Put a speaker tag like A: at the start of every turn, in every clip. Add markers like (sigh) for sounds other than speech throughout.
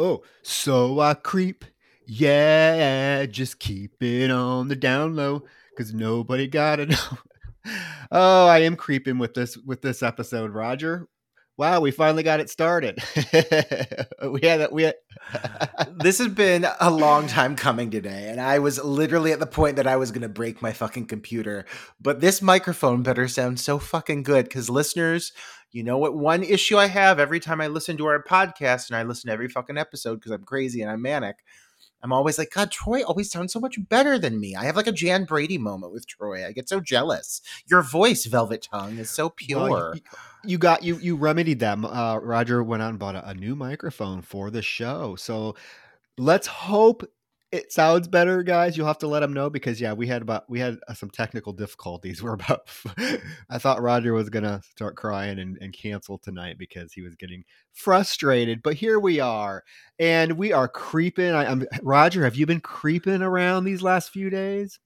A: Oh, so I creep. Yeah, just keep it on the down low because nobody gotta (laughs) know. oh, I am creeping with this with this episode, Roger. Wow, we finally got it started. (laughs) we had that. we had (laughs)
B: this has been a long time coming today, and I was literally at the point that I was going to break my fucking computer. But this microphone better sound so fucking good because listeners, you know what? One issue I have every time I listen to our podcast, and I listen to every fucking episode because I'm crazy and I'm manic. I'm always like, God, Troy always sounds so much better than me. I have like a Jan Brady moment with Troy. I get so jealous. Your voice, Velvet Tongue, is so pure.
A: Well, you, you, got you you remedied them. Uh, Roger went out and bought a, a new microphone for the show. So let's hope it sounds better, guys. You'll have to let them know because yeah, we had about we had uh, some technical difficulties. (laughs) We're about. I thought Roger was gonna start crying and, and cancel tonight because he was getting frustrated. But here we are, and we are creeping. I, I'm Roger. Have you been creeping around these last few days?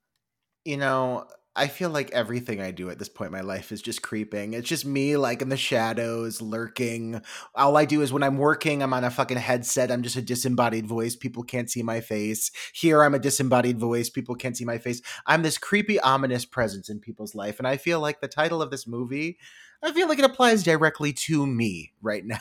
B: You know, I feel like everything I do at this point in my life is just creeping. It's just me like in the shadows, lurking. All I do is when I'm working, I'm on a fucking headset. I'm just a disembodied voice. People can't see my face. Here, I'm a disembodied voice. People can't see my face. I'm this creepy, ominous presence in people's life. And I feel like the title of this movie, I feel like it applies directly to me right (laughs) now.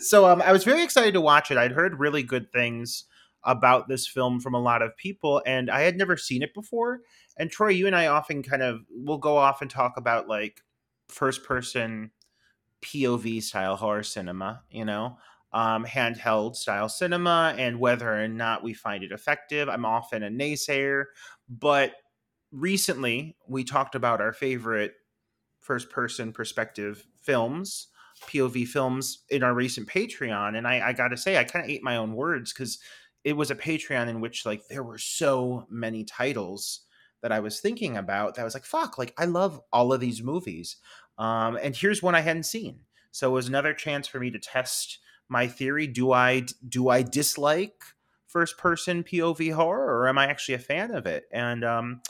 B: so um, I was very excited to watch it. I'd heard really good things about this film from a lot of people, and I had never seen it before and Troy, you and I often kind of will go off and talk about like first person POV style horror cinema, you know, um, handheld style cinema, and whether or not we find it effective. I'm often a naysayer, but recently we talked about our favorite first person perspective films, POV films in our recent Patreon. And I, I got to say, I kind of ate my own words because it was a Patreon in which like there were so many titles that I was thinking about that I was like, fuck, like I love all of these movies. Um, and here's one I hadn't seen. So it was another chance for me to test my theory. Do I do I dislike first person POV horror or am I actually a fan of it? And um,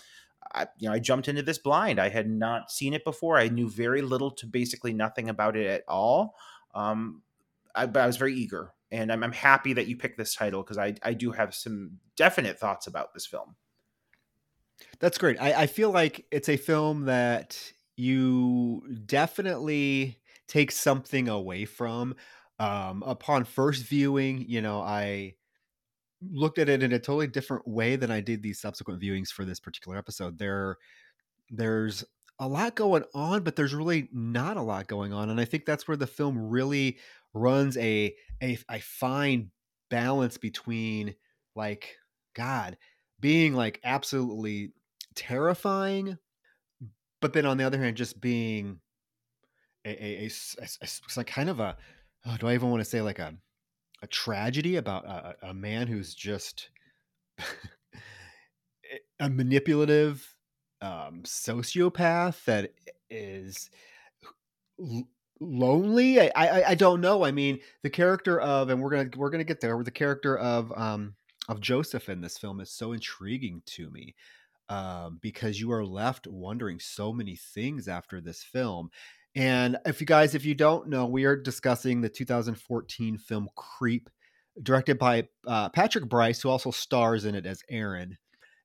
B: I, you know, I jumped into this blind. I had not seen it before. I knew very little to basically nothing about it at all. Um, I, but I was very eager, and I'm, I'm happy that you picked this title because I, I do have some definite thoughts about this film.
A: That's great. I, I feel like it's a film that you definitely take something away from. Um, upon first viewing, you know, I looked at it in a totally different way than I did these subsequent viewings for this particular episode. There, there's a lot going on, but there's really not a lot going on, and I think that's where the film really runs a a, a fine balance between like God being like absolutely terrifying, but then on the other hand, just being a, a, a, a like kind of a oh, do I even want to say like a a tragedy about a, a man who's just (laughs) a manipulative um, sociopath that is lonely. I, I, I don't know. I mean, the character of and we're gonna we're gonna get there. With the character of um of Joseph in this film is so intriguing to me um, because you are left wondering so many things after this film. And if you guys, if you don't know, we are discussing the 2014 film Creep, directed by uh, Patrick Brice, who also stars in it as Aaron,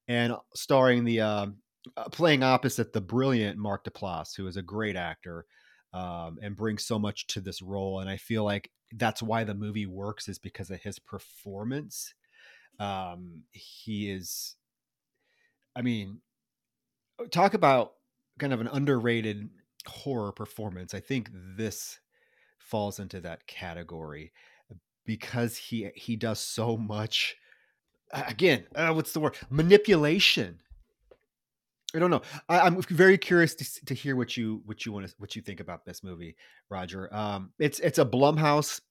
A: and starring the uh, uh, playing opposite the brilliant Mark Duplass, who is a great actor um, and brings so much to this role. And I feel like that's why the movie works is because of his performance. Um, he is I mean, uh, talk about kind of an underrated horror performance. I think this falls into that category because he he does so much again, uh, what's the word? Manipulation. I don't know. I, am very curious to, to hear what you what you want to what you think about this movie, Roger. Um, it's it's a Blumhouse.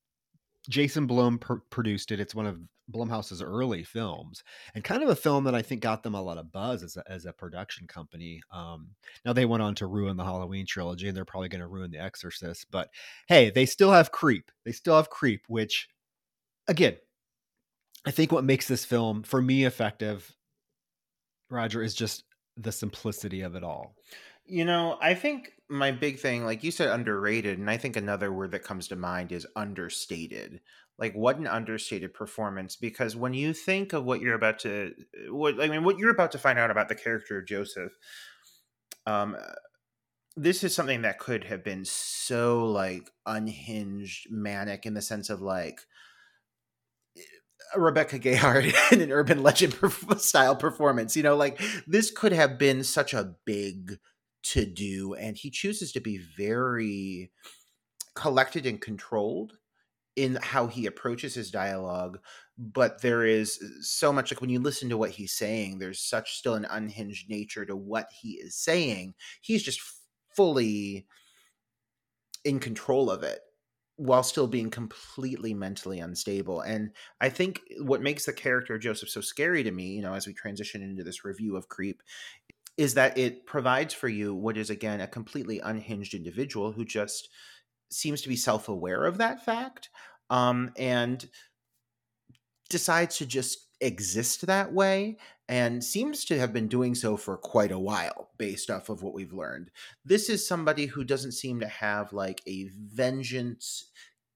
A: Jason Blum pr- produced it. It's one of Blumhouse's early films, and kind of a film that I think got them a lot of buzz as a, as a production company. Um, now they went on to ruin the Halloween trilogy, and they're probably going to ruin The Exorcist. But hey, they still have Creep. They still have Creep, which, again, I think what makes this film for me effective, Roger, is just the simplicity of it all.
B: You know, I think my big thing, like you said, underrated, and I think another word that comes to mind is understated. Like, what an understated performance! Because when you think of what you're about to, uh, what I mean, what you're about to find out about the character of Joseph, um, uh, this is something that could have been so like unhinged, manic in the sense of like, eh, Rebecca Gayheart (laughs) in an urban legend style performance. You know, like this could have been such a big to do, and he chooses to be very collected and controlled in how he approaches his dialogue but there is uh, so much like when you listen to what he's saying there's such still an unhinged nature to what he is saying he's just fully in control of it while still being completely mentally unstable. And I think what makes the character of Joseph so scary to me, you know, as we transition into this review of Creep, is that it provides for you what is again a completely unhinged individual who just seems to be self-aware of that fact um, and decides to just exist that way and seems to have been doing so for quite a while based off of what we've learned. This is somebody who doesn't seem to have like a vengeance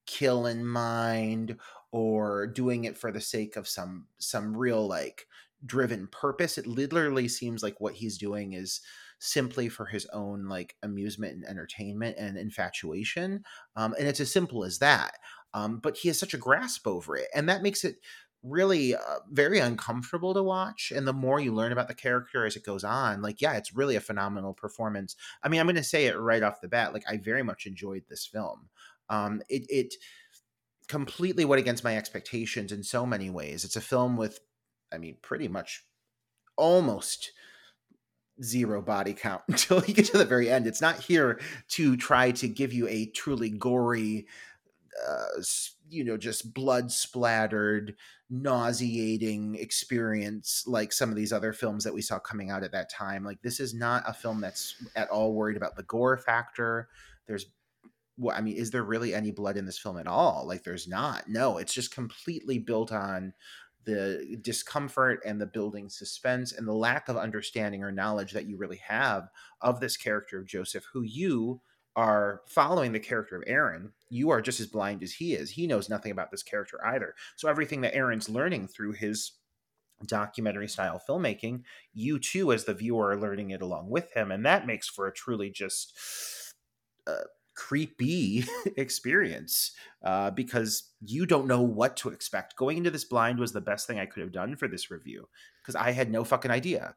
B: kill in mind or doing it for the sake of some some real like driven purpose. It literally seems like what he's doing is simply for his own like amusement and entertainment and infatuation. Um, and it's as simple as that. Um, but he has such a grasp over it, and that makes it really uh, very uncomfortable to watch and the more you learn about the character as it goes on like yeah it's really a phenomenal performance i mean i'm going to say it right off the bat like i very much enjoyed this film um it it completely went against my expectations in so many ways it's a film with i mean pretty much almost zero body count (laughs) until you get to the very end it's not here to try to give you a truly gory uh, you know, just blood splattered, nauseating experience like some of these other films that we saw coming out at that time. Like, this is not a film that's at all worried about the gore factor. There's, well, I mean, is there really any blood in this film at all? Like, there's not. No, it's just completely built on the discomfort and the building suspense and the lack of understanding or knowledge that you really have of this character of Joseph, who you are following the character of Aaron, you are just as blind as he is. He knows nothing about this character either. So everything that Aaron's learning through his documentary style filmmaking, you too, as the viewer, are learning it along with him. And that makes for a truly just uh, creepy (laughs) experience uh, because you don't know what to expect. Going into this blind was the best thing I could have done for this review because I had no fucking idea.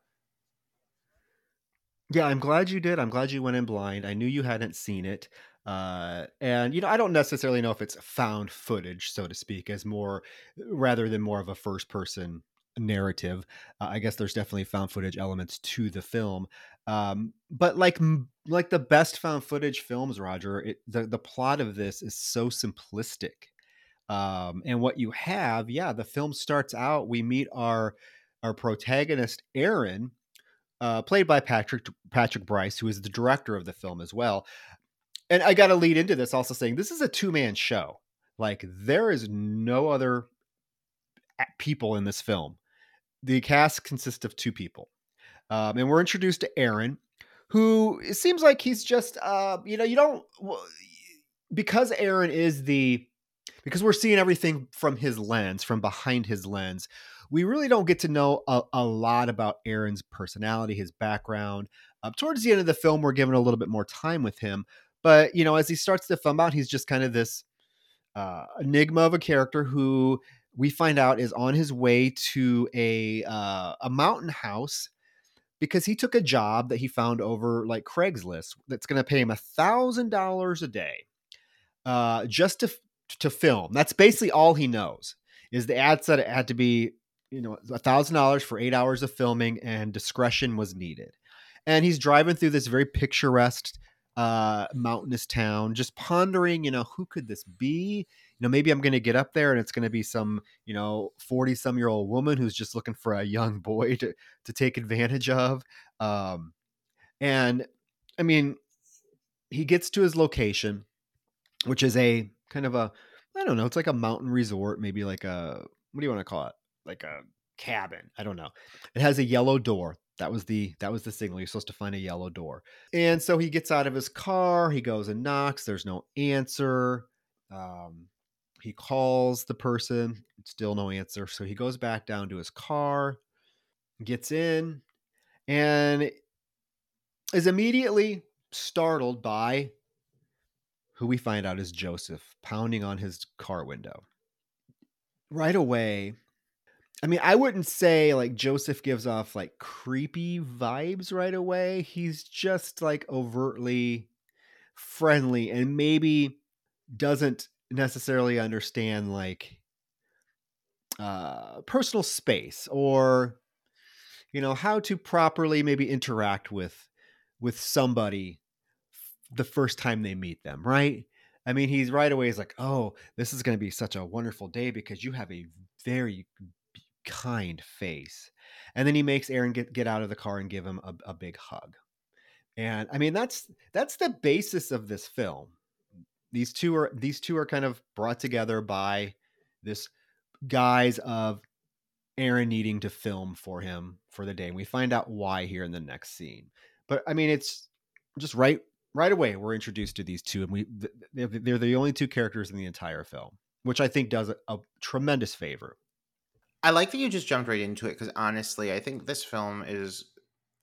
A: Yeah, I'm glad you did. I'm glad you went in blind. I knew you hadn't seen it. Uh, and you know, I don't necessarily know if it's found footage, so to speak, as more rather than more of a first person narrative. Uh, I guess there's definitely found footage elements to the film. Um, but like like the best found footage films, Roger, it, the the plot of this is so simplistic. Um, and what you have, yeah, the film starts out. We meet our our protagonist, Aaron, uh, played by Patrick Patrick Brice, who is the director of the film as well. And I got to lead into this also saying this is a two man show. Like there is no other people in this film. The cast consists of two people, um, and we're introduced to Aaron, who it seems like he's just uh, you know you don't because Aaron is the because we're seeing everything from his lens, from behind his lens we really don't get to know a, a lot about Aaron's personality, his background. Uh, towards the end of the film, we're given a little bit more time with him. But, you know, as he starts to film out, he's just kind of this uh, enigma of a character who we find out is on his way to a uh, a mountain house because he took a job that he found over like Craigslist that's going to pay him a thousand dollars a day uh, just to to film. That's basically all he knows. Is the ad said it had to be you know, a thousand dollars for eight hours of filming, and discretion was needed. And he's driving through this very picturesque uh, mountainous town, just pondering, you know, who could this be? You know, maybe I'm going to get up there and it's going to be some, you know, 40 some year old woman who's just looking for a young boy to, to take advantage of. Um, and I mean, he gets to his location, which is a kind of a, I don't know, it's like a mountain resort, maybe like a, what do you want to call it? Like a cabin. I don't know. It has a yellow door. That was the that was the signal. You're supposed to find a yellow door. And so he gets out of his car. He goes and knocks. There's no answer. Um, he calls the person. Still no answer. So he goes back down to his car, gets in, and is immediately startled by who we find out is Joseph pounding on his car window. Right away, I mean, I wouldn't say like Joseph gives off like creepy vibes right away. He's just like overtly friendly and maybe doesn't necessarily understand like uh personal space or you know how to properly maybe interact with with somebody the first time they meet them, right? I mean, he's right away he's like, "Oh, this is going to be such a wonderful day because you have a very kind face. And then he makes Aaron get, get out of the car and give him a, a big hug. And I mean that's that's the basis of this film. These two are these two are kind of brought together by this guise of Aaron needing to film for him for the day. And we find out why here in the next scene. But I mean it's just right right away we're introduced to these two and we they're the only two characters in the entire film, which I think does a, a tremendous favor
B: I like that you just jumped right into it because honestly, I think this film is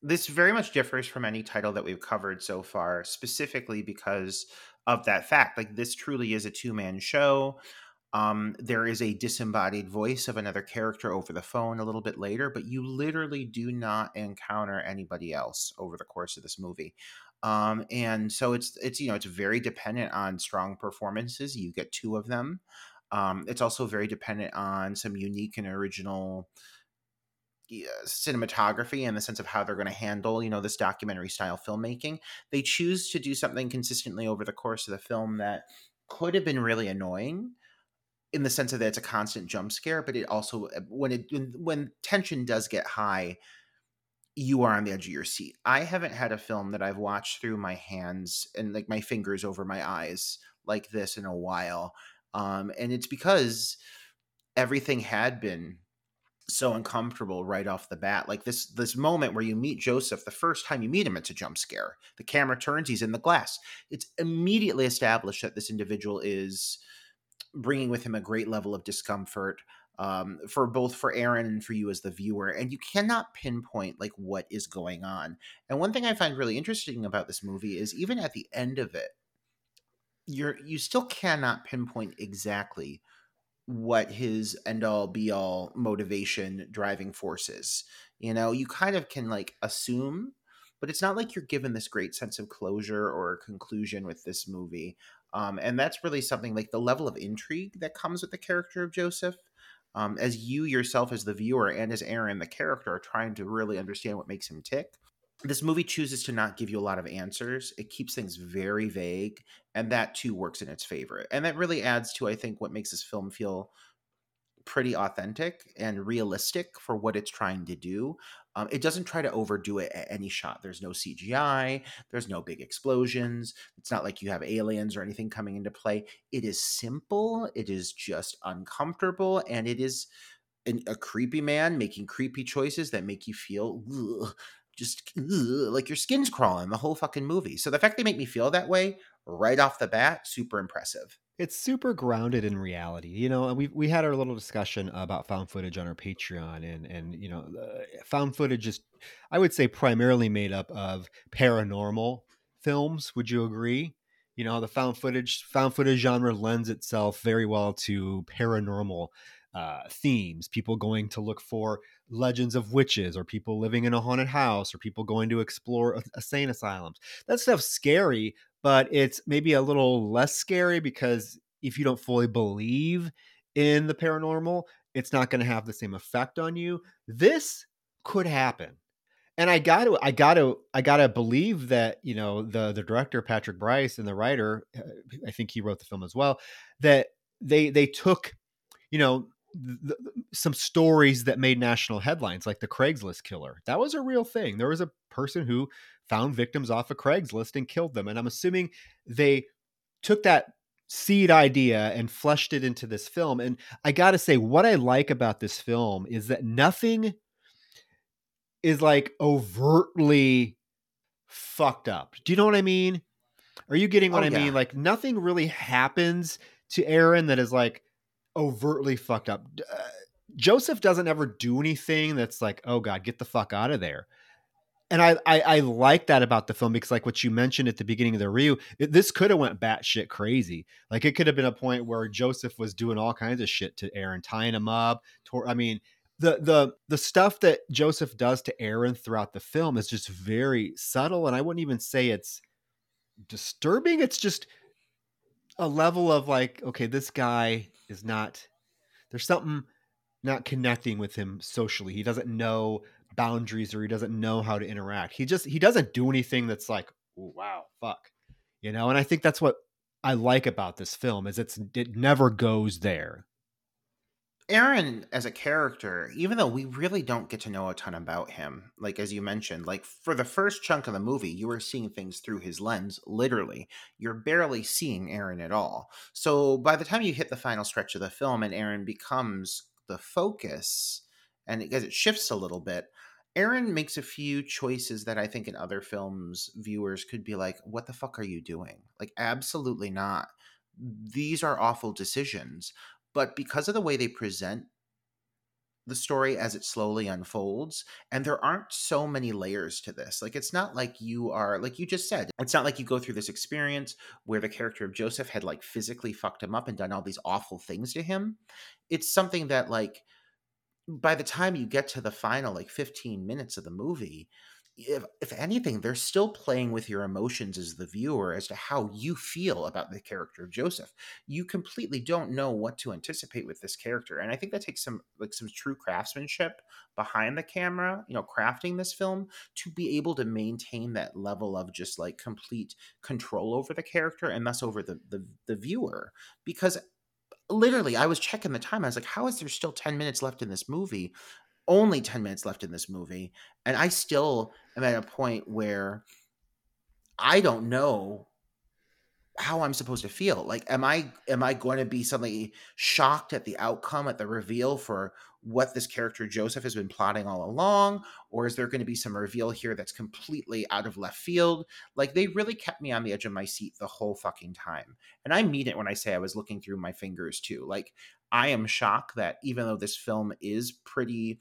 B: this very much differs from any title that we've covered so far, specifically because of that fact. Like this truly is a two man show. Um, there is a disembodied voice of another character over the phone a little bit later, but you literally do not encounter anybody else over the course of this movie. Um, and so it's it's you know it's very dependent on strong performances. You get two of them. Um, it's also very dependent on some unique and original cinematography in the sense of how they're going to handle you know this documentary style filmmaking they choose to do something consistently over the course of the film that could have been really annoying in the sense of that it's a constant jump scare but it also uh, when it when tension does get high you are on the edge of your seat. I haven't had a film that i've watched through my hands and like my fingers over my eyes like this in a while um, and it's because everything had been so uncomfortable right off the bat. Like this this moment where you meet Joseph, the first time you meet him, it's a jump scare. The camera turns, he's in the glass. It's immediately established that this individual is bringing with him a great level of discomfort um, for both for Aaron and for you as the viewer, and you cannot pinpoint like what is going on. And one thing I find really interesting about this movie is even at the end of it, you're you still cannot pinpoint exactly what his end all be all motivation driving force is. You know, you kind of can like assume, but it's not like you're given this great sense of closure or conclusion with this movie. Um, and that's really something like the level of intrigue that comes with the character of Joseph. Um, as you yourself, as the viewer, and as Aaron, the character, are trying to really understand what makes him tick this movie chooses to not give you a lot of answers. It keeps things very vague, and that too works in its favor. And that really adds to, I think, what makes this film feel pretty authentic and realistic for what it's trying to do. Um, it doesn't try to overdo it at any shot. There's no CGI, there's no big explosions. It's not like you have aliens or anything coming into play. It is simple, it is just uncomfortable, and it is an, a creepy man making creepy choices that make you feel just ugh, like your skin's crawling the whole fucking movie. So the fact they make me feel that way right off the bat, super impressive.
A: It's super grounded in reality. You know, we we had our little discussion about found footage on our Patreon, and and you know, uh, found footage is, I would say, primarily made up of paranormal films. Would you agree? You know, the found footage found footage genre lends itself very well to paranormal uh, themes. People going to look for legends of witches or people living in a haunted house or people going to explore insane asylums. That stuff's scary, but it's maybe a little less scary because if you don't fully believe in the paranormal, it's not going to have the same effect on you. This could happen. And I got to, I got to, I got to believe that you know the the director Patrick Brice and the writer, uh, I think he wrote the film as well, that they they took, you know, th- some stories that made national headlines, like the Craigslist killer. That was a real thing. There was a person who found victims off of Craigslist and killed them, and I'm assuming they took that seed idea and fleshed it into this film. And I got to say, what I like about this film is that nothing is like overtly fucked up. Do you know what I mean? Are you getting what
B: Oh,
A: I
B: yeah.
A: mean? Like nothing really happens to Aaron that is like overtly fucked up. Uh, Joseph doesn't ever do anything that's like, oh god, get the fuck out of there. And I, I I like that about the film because like what you mentioned at the beginning of the review, it, this could have went batshit crazy. Like it could have been a point where Joseph was doing all kinds of shit to Aaron, tying him up. Tor- I mean, the the the stuff that Joseph does to Aaron throughout the film is just very subtle, and I wouldn't even say it's disturbing. It's just a level of like, okay, this guy is not. There's something not connecting with him socially. He doesn't know boundaries or he doesn't know how to interact. He just he doesn't do anything that's like, "Ooh, wow, fuck. You know, and I think that's what I like about this film is it's it never goes there.
B: Aaron as a character, even though we really don't get to know a ton about him, like as you mentioned, like for the first chunk of the movie, you are seeing things through his lens, literally. You're barely seeing Aaron at all. So by the time you hit the final stretch of the film and Aaron becomes the focus, and as it shifts a little bit, Aaron makes a few choices that I think in other films viewers could be like, what the fuck are you doing? Like, absolutely not. These are awful decisions but because of the way they present the story as it slowly unfolds and there aren't so many layers to this like it's not like you are like you just said it's not like you go through this experience where the character of joseph had like physically fucked him up and done all these awful things to him. It's something that like by the time you get to the final like 15 minutes of the movie if, if anything they're still playing with your emotions as the viewer as to how you feel about the character of joseph. You completely don't know what to anticipate with this character and i think that takes some like some true craftsmanship behind the camera you know crafting this film to be able to maintain that level of just like complete control over the character and thus over the the, the viewer. Because literally i was checking the time. I was like how is there still 10 minutes left in this movie only 10 minutes left in this movie and i still am at a point where i don't know how i'm supposed to feel. Like am i am i going to be suddenly shocked at the outcome at the reveal for what this character joseph has been plotting all along? Or is there going to be some reveal here that's completely out of left field? Like they really kept me on the edge of my seat the whole fucking time. And i mean it when i say i was looking through my fingers too. Like i am shocked that even though this film is pretty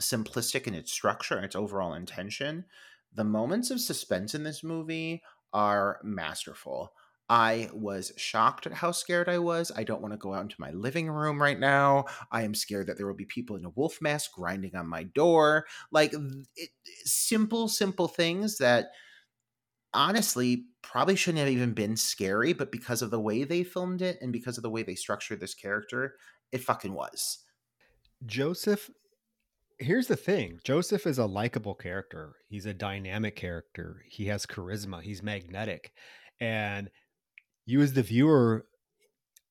B: simplistic in its structure and its overall intention the moments of suspense in this movie are masterful I was shocked at how scared I was. I don't want to go out into my living room right now. I am scared that there will be people in a wolf mask grinding on my door. Like it, simple, simple things that honestly probably shouldn't have even been scary, but because of the way they filmed it and because of the way they structured this character, it fucking was.
A: Joseph here's the thing Joseph is a likable character. He's a dynamic character. He has charisma. He's magnetic. And you, as the viewer,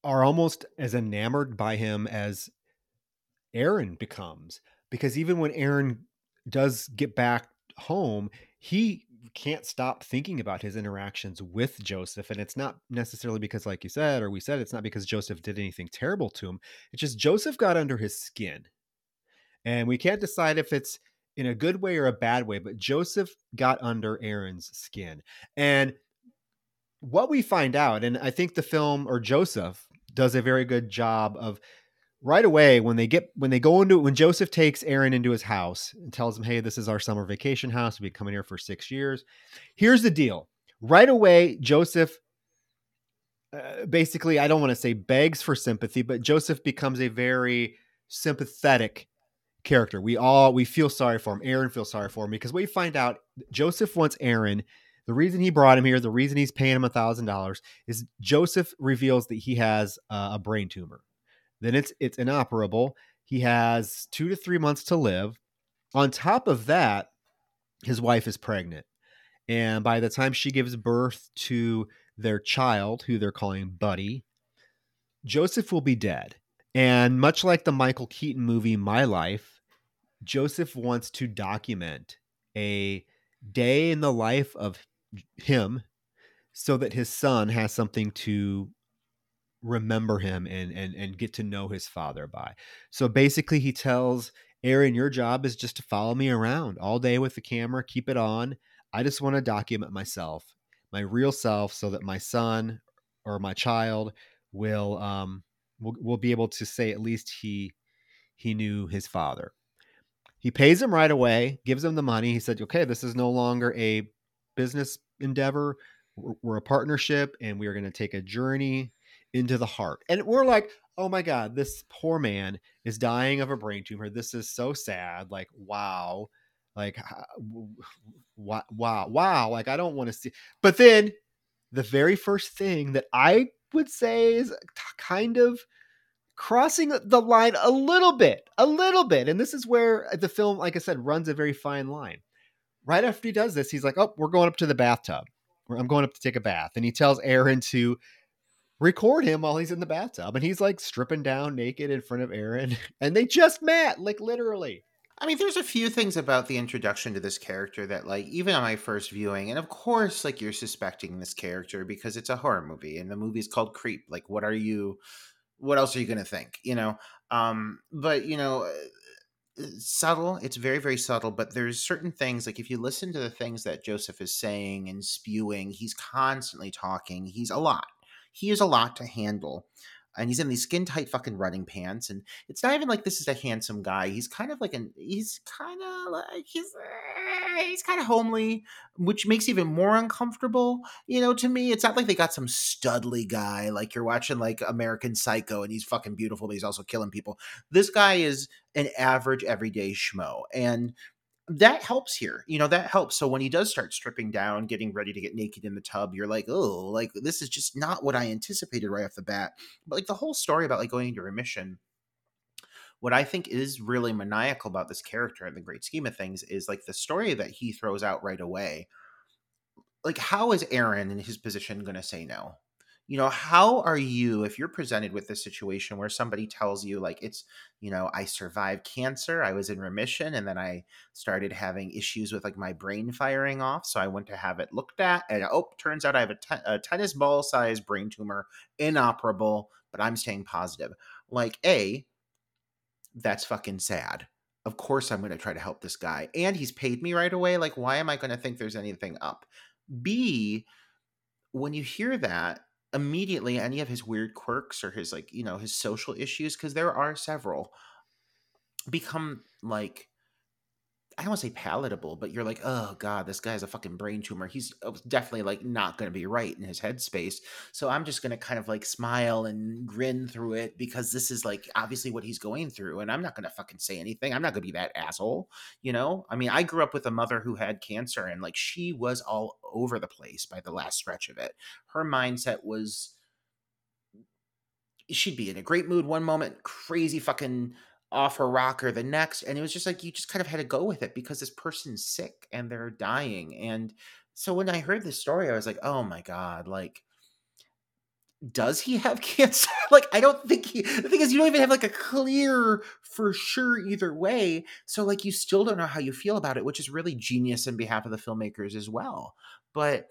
A: are almost as enamored by him as Aaron becomes. Because even when Aaron does get back home, he can't stop thinking about his interactions with Joseph. And it's not necessarily because, like you said, or we said, it's not because Joseph did anything terrible to him. It's just Joseph got under his skin. And we can't decide if it's in a good way or a bad way, but Joseph got under Aaron's skin. And what we find out, and I think the film or Joseph does a very good job of right away when they get when they go into when Joseph takes Aaron into his house and tells him, "Hey, this is our summer vacation house. We've been coming here for six years." Here's the deal: right away, Joseph uh, basically, I don't want to say begs for sympathy, but Joseph becomes a very sympathetic character. We all we feel sorry for him. Aaron feels sorry for him because we find out Joseph wants Aaron. The reason he brought him here, the reason he's paying him a thousand dollars, is Joseph reveals that he has a brain tumor, then it's it's inoperable. He has two to three months to live. On top of that, his wife is pregnant. And by the time she gives birth to their child, who they're calling Buddy, Joseph will be dead. And much like the Michael Keaton movie My Life, Joseph wants to document a day in the life of him so that his son has something to remember him and and and get to know his father by. So basically he tells Aaron your job is just to follow me around all day with the camera, keep it on. I just want to document myself, my real self so that my son or my child will um will, will be able to say at least he he knew his father. He pays him right away, gives him the money. He said, "Okay, this is no longer a business endeavor. We're, we're a partnership, and we are going to take a journey into the heart." And we're like, "Oh my god, this poor man is dying of a brain tumor. This is so sad. Like, wow, like, wow, wow, wow. Like, I don't want to see." But then, the very first thing that I would say is kind of crossing the line a little bit, a little bit. And this is where the film, like I said, runs a very fine line. Right after he does this, he's like, Oh, we're going up to the bathtub. I'm going up to take a bath. And he tells Aaron to record him while he's in the bathtub. And he's like stripping down naked in front of Aaron. (laughs) And they just met, like literally.
B: I mean, there's a few things about the introduction to this character that, like, even on my first viewing, and of course, like, you're suspecting this character because it's a horror movie and the movie's called Creep. Like, what are you what else are you going to think you know um but you know uh, subtle it's very very subtle but there's certain things like if you listen to the things that joseph is saying and spewing he's constantly talking he's a lot he is a lot to handle and he's in these skin tight fucking running pants and it's not even like this is a handsome guy he's kind of like an he's kind of like he's uh, he's kind of homely which makes even more uncomfortable you know to me. It's not like they got some studly guy like you're watching like american psycho and he's fucking beautiful but he's also killing people. This guy is an average everyday schmo and that helps here. You know, that helps. So when he does start stripping down, getting ready to get naked in the tub, you're like, oh, like this is just not what I anticipated right off the bat. But like the whole story about like going into remission, what I think is really maniacal about this character in the great scheme of things is like the story that he throws out right away. Like, how is Aaron in his position going to say no? You know how are you if you're presented with this situation where somebody tells you like it's you know i survived cancer i was in remission and then i started having issues with like my brain firing off so i went to have it looked at and oh turns out i have a, te- a tennis ball sized brain tumor inoperable but i'm staying positive. Like a that's fucking sad. Of course i'm going to try to help this guy and he's paid me right away like why am i going to think there's anything up? B when you hear that immediately any of his weird quirks or his like you know his social issues because there are several become like I don't want to say palatable, but you're like, oh god, this guy has a fucking brain tumor. He's definitely like not going to be right in his headspace. So I'm just going to kind of like smile and grin through it because this is like obviously what he's going through, and I'm not going to fucking say anything. I'm not going to be that asshole, you know. I mean, I grew up with a mother who had cancer, and like she was all over the place by the last stretch of it. Her mindset was she'd be in a great mood one moment, crazy fucking off her rocker the next and it was just like you just kind of had to go with it because this person's sick and they're dying and so when i heard this story i was like oh my god like does he have (laughs) cancer? Like i don't think he the thing is you don't even have like a clear for sure either way so like you still don't know how you feel about it which is really genius in behalf of the filmmakers as well but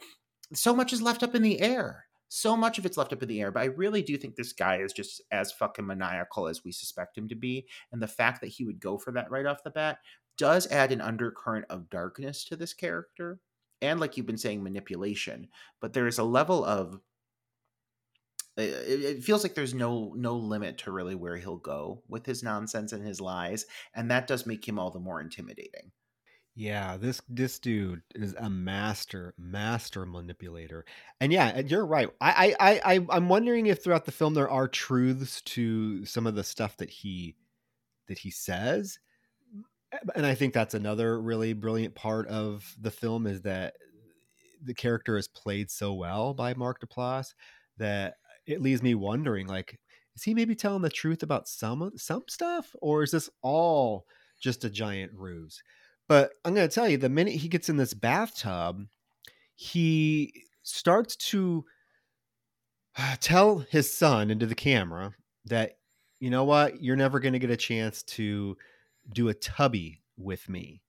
B: so much is left up in the air so much of it's left up in the air, but I really do think this guy is just as fucking maniacal as we suspect him to be. And the fact that he would go for that right off the bat does add an undercurrent of darkness to this character. And like you've been saying, manipulation. But there is a level of it, feels like there's no no limit to really where he'll go with his nonsense and his lies and that does make him all the more intimidating
A: yeah, this this dude is a master master manipulator, and yeah, you're right. I I I I'm wondering if throughout the film there are truths to some of the stuff that he that he says, and I think that's another really brilliant part of the film is that the character is played so well by Mark Duplass that it leaves me wondering like is he maybe telling the truth about some some stuff, or is this all just a giant ruse? But I'm going to tell you, the minute he gets in this bathtub, he starts to tell his son into the camera that you know what, you're never going to get a chance to do a tubby with me.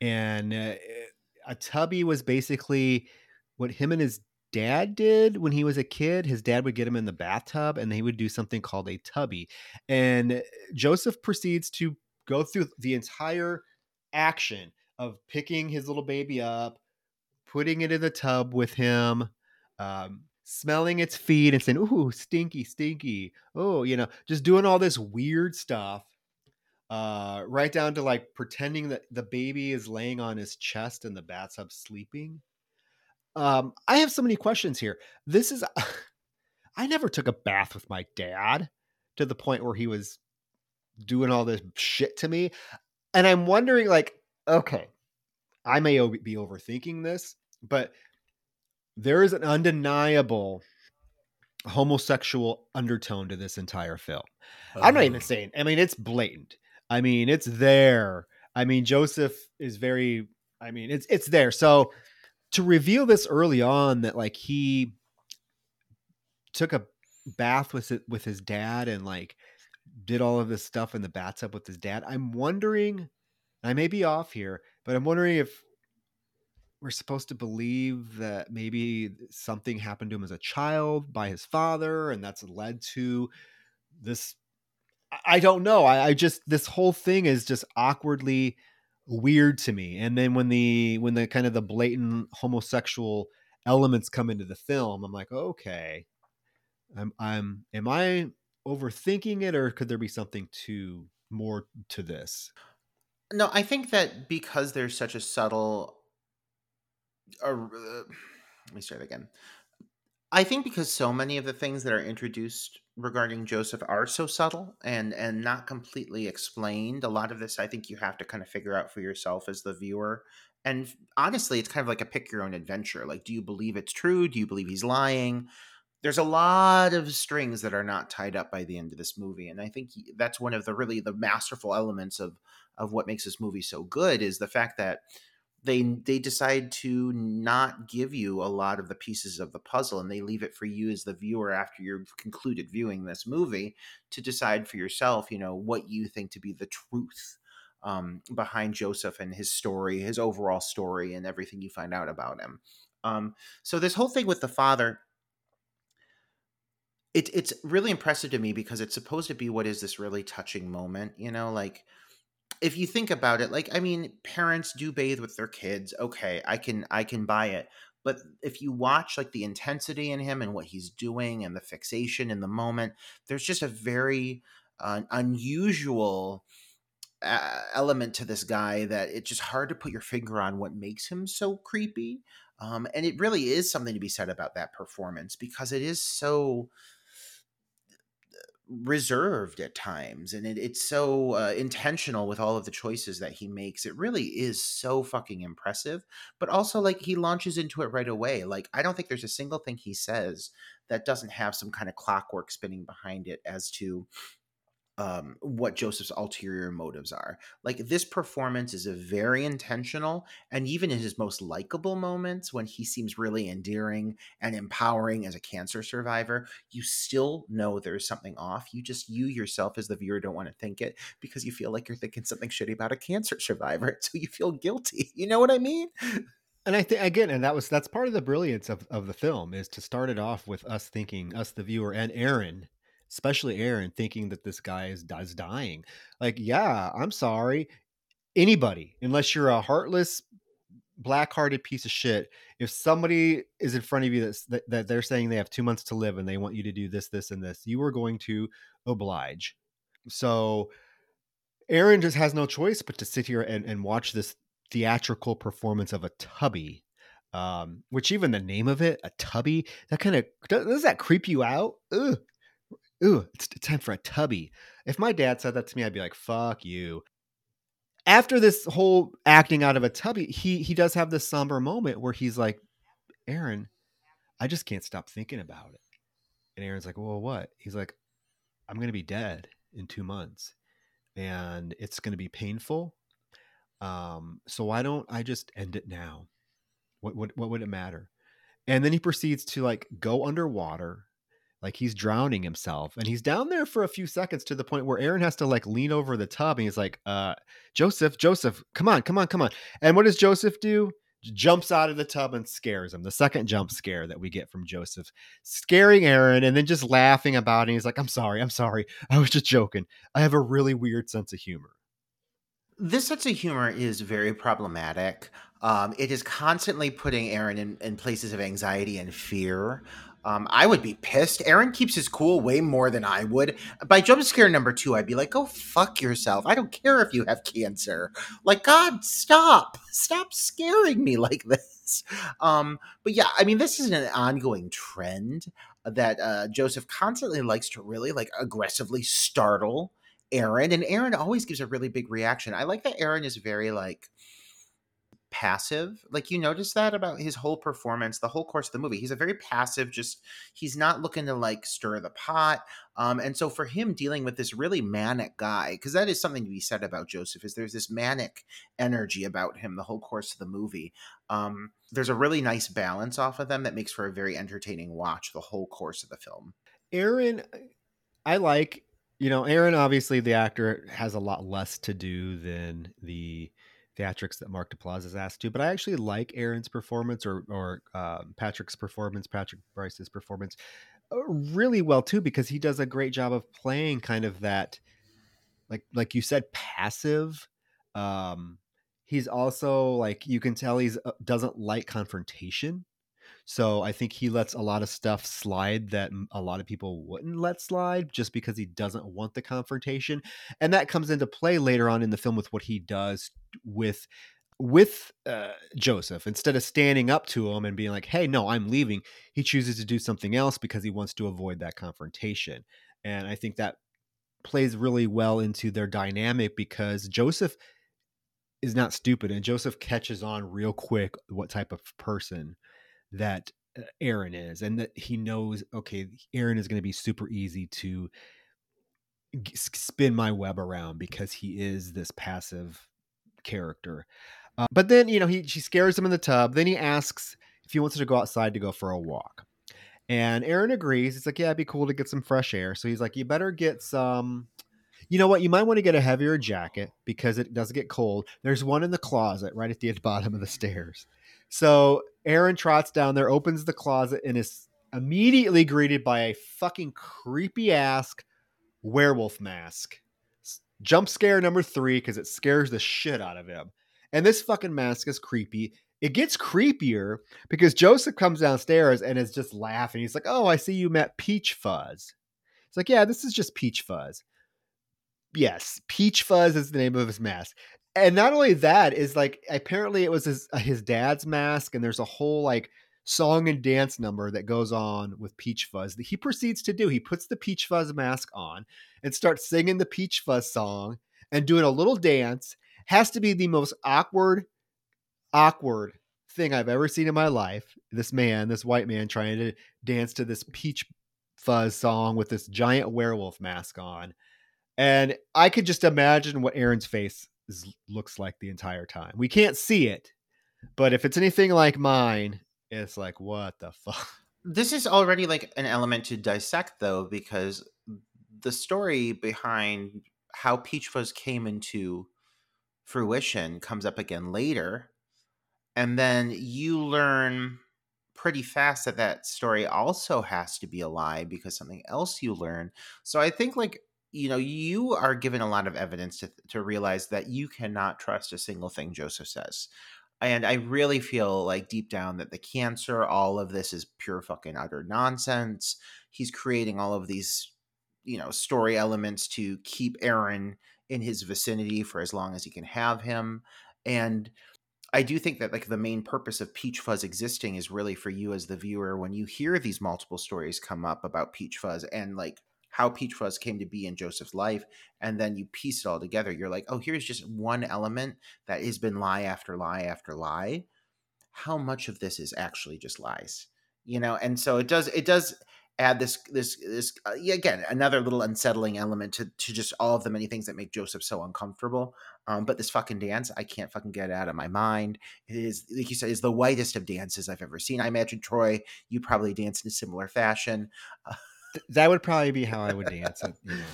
A: And uh, a tubby was basically what him and his dad did when he was a kid. His dad would get him in the bathtub and they would do something called a tubby. And Joseph proceeds to go through the entire action of picking his little baby up, putting it in the tub with him, um, smelling its feet and saying, "Ooh, stinky, stinky." Oh, you know, just doing all this weird stuff. Uh, right down to like pretending that the baby is laying on his chest in the bathtub sleeping. Um, I have so many questions here. This is, (laughs) I never took a bath with my dad to the point where he was doing all this shit to me, and I'm wondering, like, okay, I may be overthinking this, but there is an undeniable homosexual undertone to this entire film. I'm not even oh. saying, I mean, it's blatant. I mean, it's there. I mean, Joseph is very, I mean, it's it's there. So to reveal this early on that like he took a bath with it with his dad and like did all of this stuff in the bathtub with his dad. I'm wondering, I may be off here, but I'm wondering if we're supposed to believe that maybe something happened to him as a child by his father and that's led to this i don't know. I, I, just this whole thing is just awkwardly weird to me. And then when the when the kind of the blatant homosexual elements come into the film i'm like okay. I'm i'm am i overthinking it or could there be something to more to this
B: no i think that because there's such a subtle uh, let me start again. I think because so many of the things that are introduced regarding Joseph are so subtle and and not completely explained, a lot of this I think you have to kind of figure out for yourself as the viewer. And honestly, it's kind of like a pick your own adventure. Like, do you believe it's true? Do you believe he's lying? There's a lot of strings that are not tied up by the end of this movie, and I think that's one of the really the masterful elements of of what makes this movie so good is the fact that they they decide to not give you a lot of the pieces of the puzzle and they leave it for you as the viewer after you've concluded viewing this movie to decide for yourself you know what you think to be the truth um, behind joseph and his story his overall story and everything you find out about him. Um, so this whole thing with the father it, it's really impressive to me because it's supposed to be what is this really touching moment you know like if you think about it like i mean parents do bathe with their kids okay i can i can buy it but if you watch like the intensity in him and what he's doing and the fixation in the moment there's just a very uh, unusual uh, element to this guy that it's just hard to put your finger on what makes him so creepy um, and it really is something to be said about that performance because it is so reserved at times and it, it's so uh, intentional with all of the choices that he makes it really is so fucking impressive but also like he launches into it right away like i don't think there's a single thing he says that doesn't have some kind of clockwork spinning behind it as to um, what Joseph's ulterior motives are. Like this performance is a very intentional, and even in his most likable moments, when he seems really endearing and empowering as a cancer survivor, you still know there's something off. You just you yourself as the viewer don't want to think it because you feel like you're thinking something shitty about a cancer (laughs) survivor, so you feel guilty. (laughs) You know what I mean?
A: and I think again, and that was that's part of the brilliance of, of the film is to start it off with us thinking, us the viewer and Aaron especially Aaron, thinking that this guy is, is dying. Like, yeah, I'm sorry. Anybody, unless you're a heartless, black-hearted piece of shit, if somebody is in front of you that's, that, that they're saying they have two months to live and they want you to do this, this, and this, you are going to oblige. So Aaron just has no choice but to sit here and, and watch this theatrical performance of a tubby um, which even the name of it, a tubby, that kind of does that creep you out? Ugh ooh, it's time for a tubby. If my dad said that to me, I'd be like, fuck you. After this whole acting out of a tubby, he he does have this somber moment where he's like, Aaron, I just can't stop thinking about it. And Aaron's like, well, what? He's like, I'm to be dead in two months and it's to be painful. Um, so why don't I just end it now? What, what, what would it matter? And then he proceeds to like go underwater, like he's drowning himself. And he's down there for a few seconds to the point where Aaron has to like lean over the tub and he's like, uh, Joseph, Joseph, come on, come on, come on. And what does Joseph do? jumps out of the tub and scares him. The second jump scare that we get from Joseph, scaring Aaron and then just laughing about it. He's like, I'm sorry, I'm sorry. I was just joking. I have a really weird sense of humor.
B: This sense of humor is very problematic. Um, it is constantly putting Aaron in, in places of anxiety and fear. Um, I would be pissed. Aaron keeps his cool way more than I would. By jump scare number two, I'd be like, "Go fuck yourself. I don't care if you have cancer. Like, God, stop, stop scaring me (laughs) like this." Um, but yeah, I mean, this is an ongoing trend that uh, Joseph constantly likes to really like aggressively startle Aaron, and Aaron always gives a really big reaction. I like that Aaron is very like passive. Like you notice that about his whole performance, the whole course of the movie. He's a very passive, just he's not looking to like stir the pot. Um, and so for him dealing with this really manic guy, because that is something to be said about Joseph, is there's this manic energy about him the whole course of the movie. Um, there's a really nice balance off of them that makes for a very entertaining watch the whole course of the film.
A: Aaron, I like, you know, Aaron obviously the actor has a lot less to do than the theatrics that Mark Duplass is asked to, but I actually like Aaron's performance or or um, Patrick's performance, Patrick Brice's performance, uh, really well too because he does a great job of playing kind of that, like like you said, passive. Um, he's also like you can tell he's uh, doesn't like confrontation so I think he lets a lot of stuff slide that a lot of people wouldn't let slide just because he doesn't want the confrontation. And that comes into play later on in the film with what he does with with uh, Joseph, instead of standing up to him and being like, "Hey, no, I'm leaving," he chooses to do something else because he wants to avoid that confrontation. And I think that plays really well into their dynamic because Joseph is not stupid, and Joseph catches on real quick what type of person that uh, Aaron is, and that he knows, okay, Aaron is going to be super easy to spin my web around because he is this passive character. Uh, but then, you know, he she scares him in the tub. Then he asks if he wants her to go outside to go for a walk. And Aaron agrees. He's like, "Yeah, it'd be cool to get some fresh air." So he's like, "You better get some." You know what? You might want to get a heavier jacket because it does get cold. There's one in the closet right at the (laughs) bottom of the stairs. So Aaron trots down there, opens the closet, and is immediately greeted by a fucking creepy ass werewolf mask. Jump scare number three because it scares the shit out of him. And this fucking mask is creepy. It gets creepier because Joseph comes downstairs and is just laughing. He's like, Oh, I see you met Peach Fuzz. It's like, Yeah, this is just Peach Fuzz. Yes, Peach Fuzz is the name of his mask and not only that is like apparently it was his uh, his dad's mask and there's a whole like song and dance number that goes on with Peach Fuzz that he proceeds to do. He puts the Peach Fuzz mask on and starts singing the Peach Fuzz song and doing a little dance. Has to be the most awkward, awkward thing I've ever seen in my life. This man, this white man, trying to dance to this Peach Fuzz song with this giant werewolf mask on. And I could just imagine what Aaron's face is, looks like the entire time. We can't see it, but if it's anything like mine, it's like what the fuck. (laughs)
B: This is already like an element to dissect though because the story behind how Peach Fuzz came into fruition comes up again later. And then you learn pretty fast that that story also has to be a lie because something else you learn. So I think like you know, you are given a lot of evidence to, to realize that you cannot trust a single thing Joseph says. And I really feel like deep down that the cancer, all of this is pure fucking utter nonsense. He's creating all of these, you know, story elements to keep Aaron in his vicinity for as long as he can have him. And I do think that like the main purpose of Peach Fuzz existing is really for you as the viewer when you hear these multiple stories come up about Peach Fuzz and like how Peach Fuzz came to be in Joseph's life, and then you piece it all together. You're like, oh, here's just one element that has been lie after lie after lie. How much of this is actually just lies? You know, and so it does it does add this this this uh, again another little unsettling element to to just all of the many things that make Joseph so uncomfortable. Um, but this fucking dance, I can't fucking get it out of my mind. It is like you said, is the whitest of dances I've ever seen. I imagine Troy, you probably danced in a similar fashion. (laughs)
A: that would probably be how I would dance at, you know,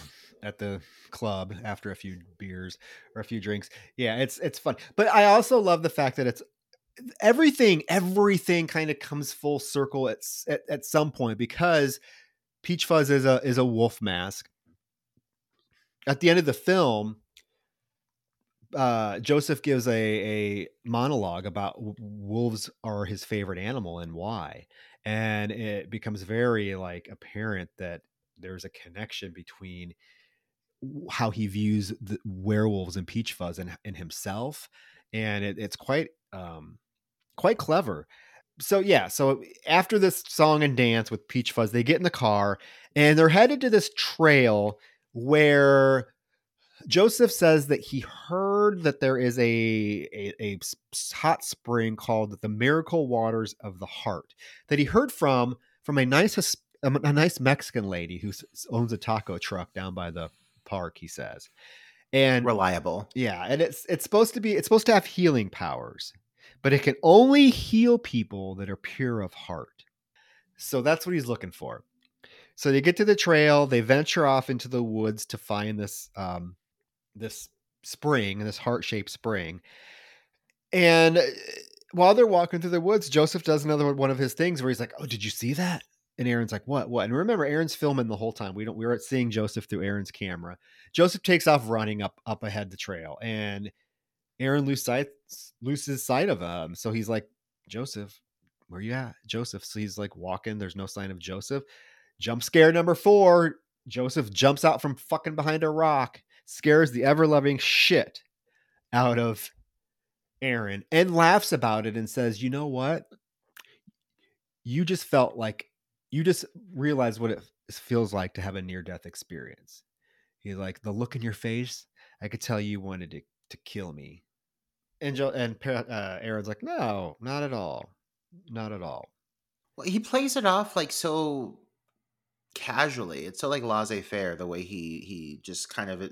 A: at the club after a few beers or a few drinks. Yeah, it's it's fun. But I also love the fact that it's everything everything kind of comes full circle at, at at some point because Peach Fuzz is a is a wolf mask. At the end of the film, uh, Joseph gives a, a monologue about wolves are his favorite animal and why and it becomes very like apparent that there's a connection between how he views the werewolves and peach fuzz and, himself and it, it's quite um quite clever. So yeah so after this song and dance with peach fuzz they get in the car and they're headed to this trail where Joseph says that he heard that there is a, a, a hot spring called the Miracle Waters of the Heart that he heard from from a nice a nice Mexican lady who owns a taco truck down by the park. He says, and
B: reliable,
A: yeah, and it's it's supposed to be it's supposed to have healing powers, but it can only heal people that are pure of heart. So that's what he's looking for. So they get to the trail. They venture off into the woods to find this um, this spring, and this heart shaped spring. And uh, while they're walking through the woods, Joseph does another one of his things where he's like, "Oh, did you see that?" And Aaron's like, "What? What?" And remember, Aaron's filming the whole time. We don't. We were seeing Joseph through Aaron's camera. Joseph takes off running up up ahead the trail, and Aaron loses sight loses sight of him. So he's like, "Joseph, where you at?" Joseph. So he's like walking. There's no sign of Joseph. Jump scare number four. Joseph jumps out from fucking behind a rock scares the ever loving shit out of Aaron and laughs about it and says, You know what? You just felt like you just realized what it feels like to have a near death experience. He's like, The look in your face, I could tell you wanted to, to kill me. And, and uh, Aaron's like, No, not at all. Not at all.
B: Well, he plays it off like so casually. It's so like laissez faire the way he he just kind of uh,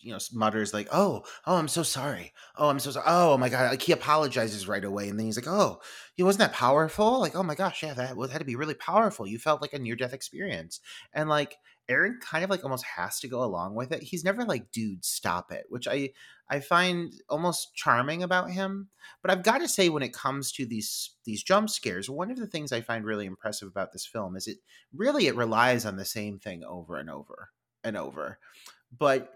B: you know mutters like oh oh i'm so sorry. Oh i'm so sorry oh my god like he apologizes right away and then he's like oh he wasn't that powerful? Like oh my gosh yeah that had to be really powerful. You felt like a near death experience. And like aaron kind of like almost has to go along with it. He's never like dude stop it which i i find almost charming about him. But i've got to say when it comes to these these jump scares one of the things i find really impressive about this film is it really it relies on the same thing over and over and over. But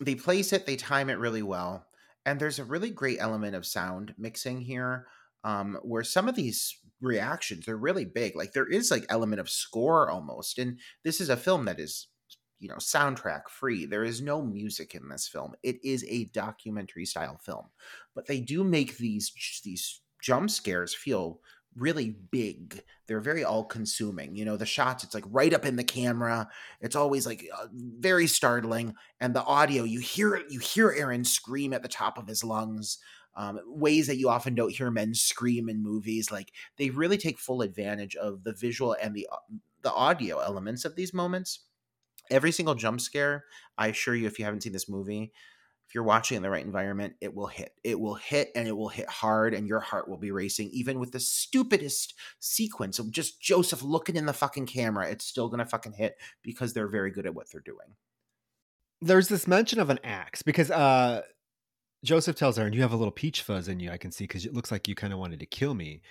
B: they place it, they time it really well, and there's a really great element of sound mixing here, um, where some of these reactions are really big. Like there is like element of score almost, and this is a film that is you know soundtrack free there is no music in this film it is a documentary style film but they do make these these jump scares feel really big. They're very all consuming. You know, the shots, it's like right up in the camera. It's always like uh, very startling. And the audio, you hear you hear Aaron scream at the top of his lungs. Um, ways that you often don't hear men scream in movies. Like they really take full advantage of the visual and the uh, the audio elements of these moments. Every single jump scare, I assure you, if you haven't seen this movie, if you're watching in the right environment, it will hit. It will hit and it will hit hard, and your heart will be racing. Even with the stupidest sequence of just Joseph looking in the fucking camera, it's still gonna fucking hit because they're very good at what they're doing.
A: There's this mention of an axe because uh Joseph tells Aaron, "You have a little peach fuzz in you. I can see because it looks like you kind of wanted to kill me."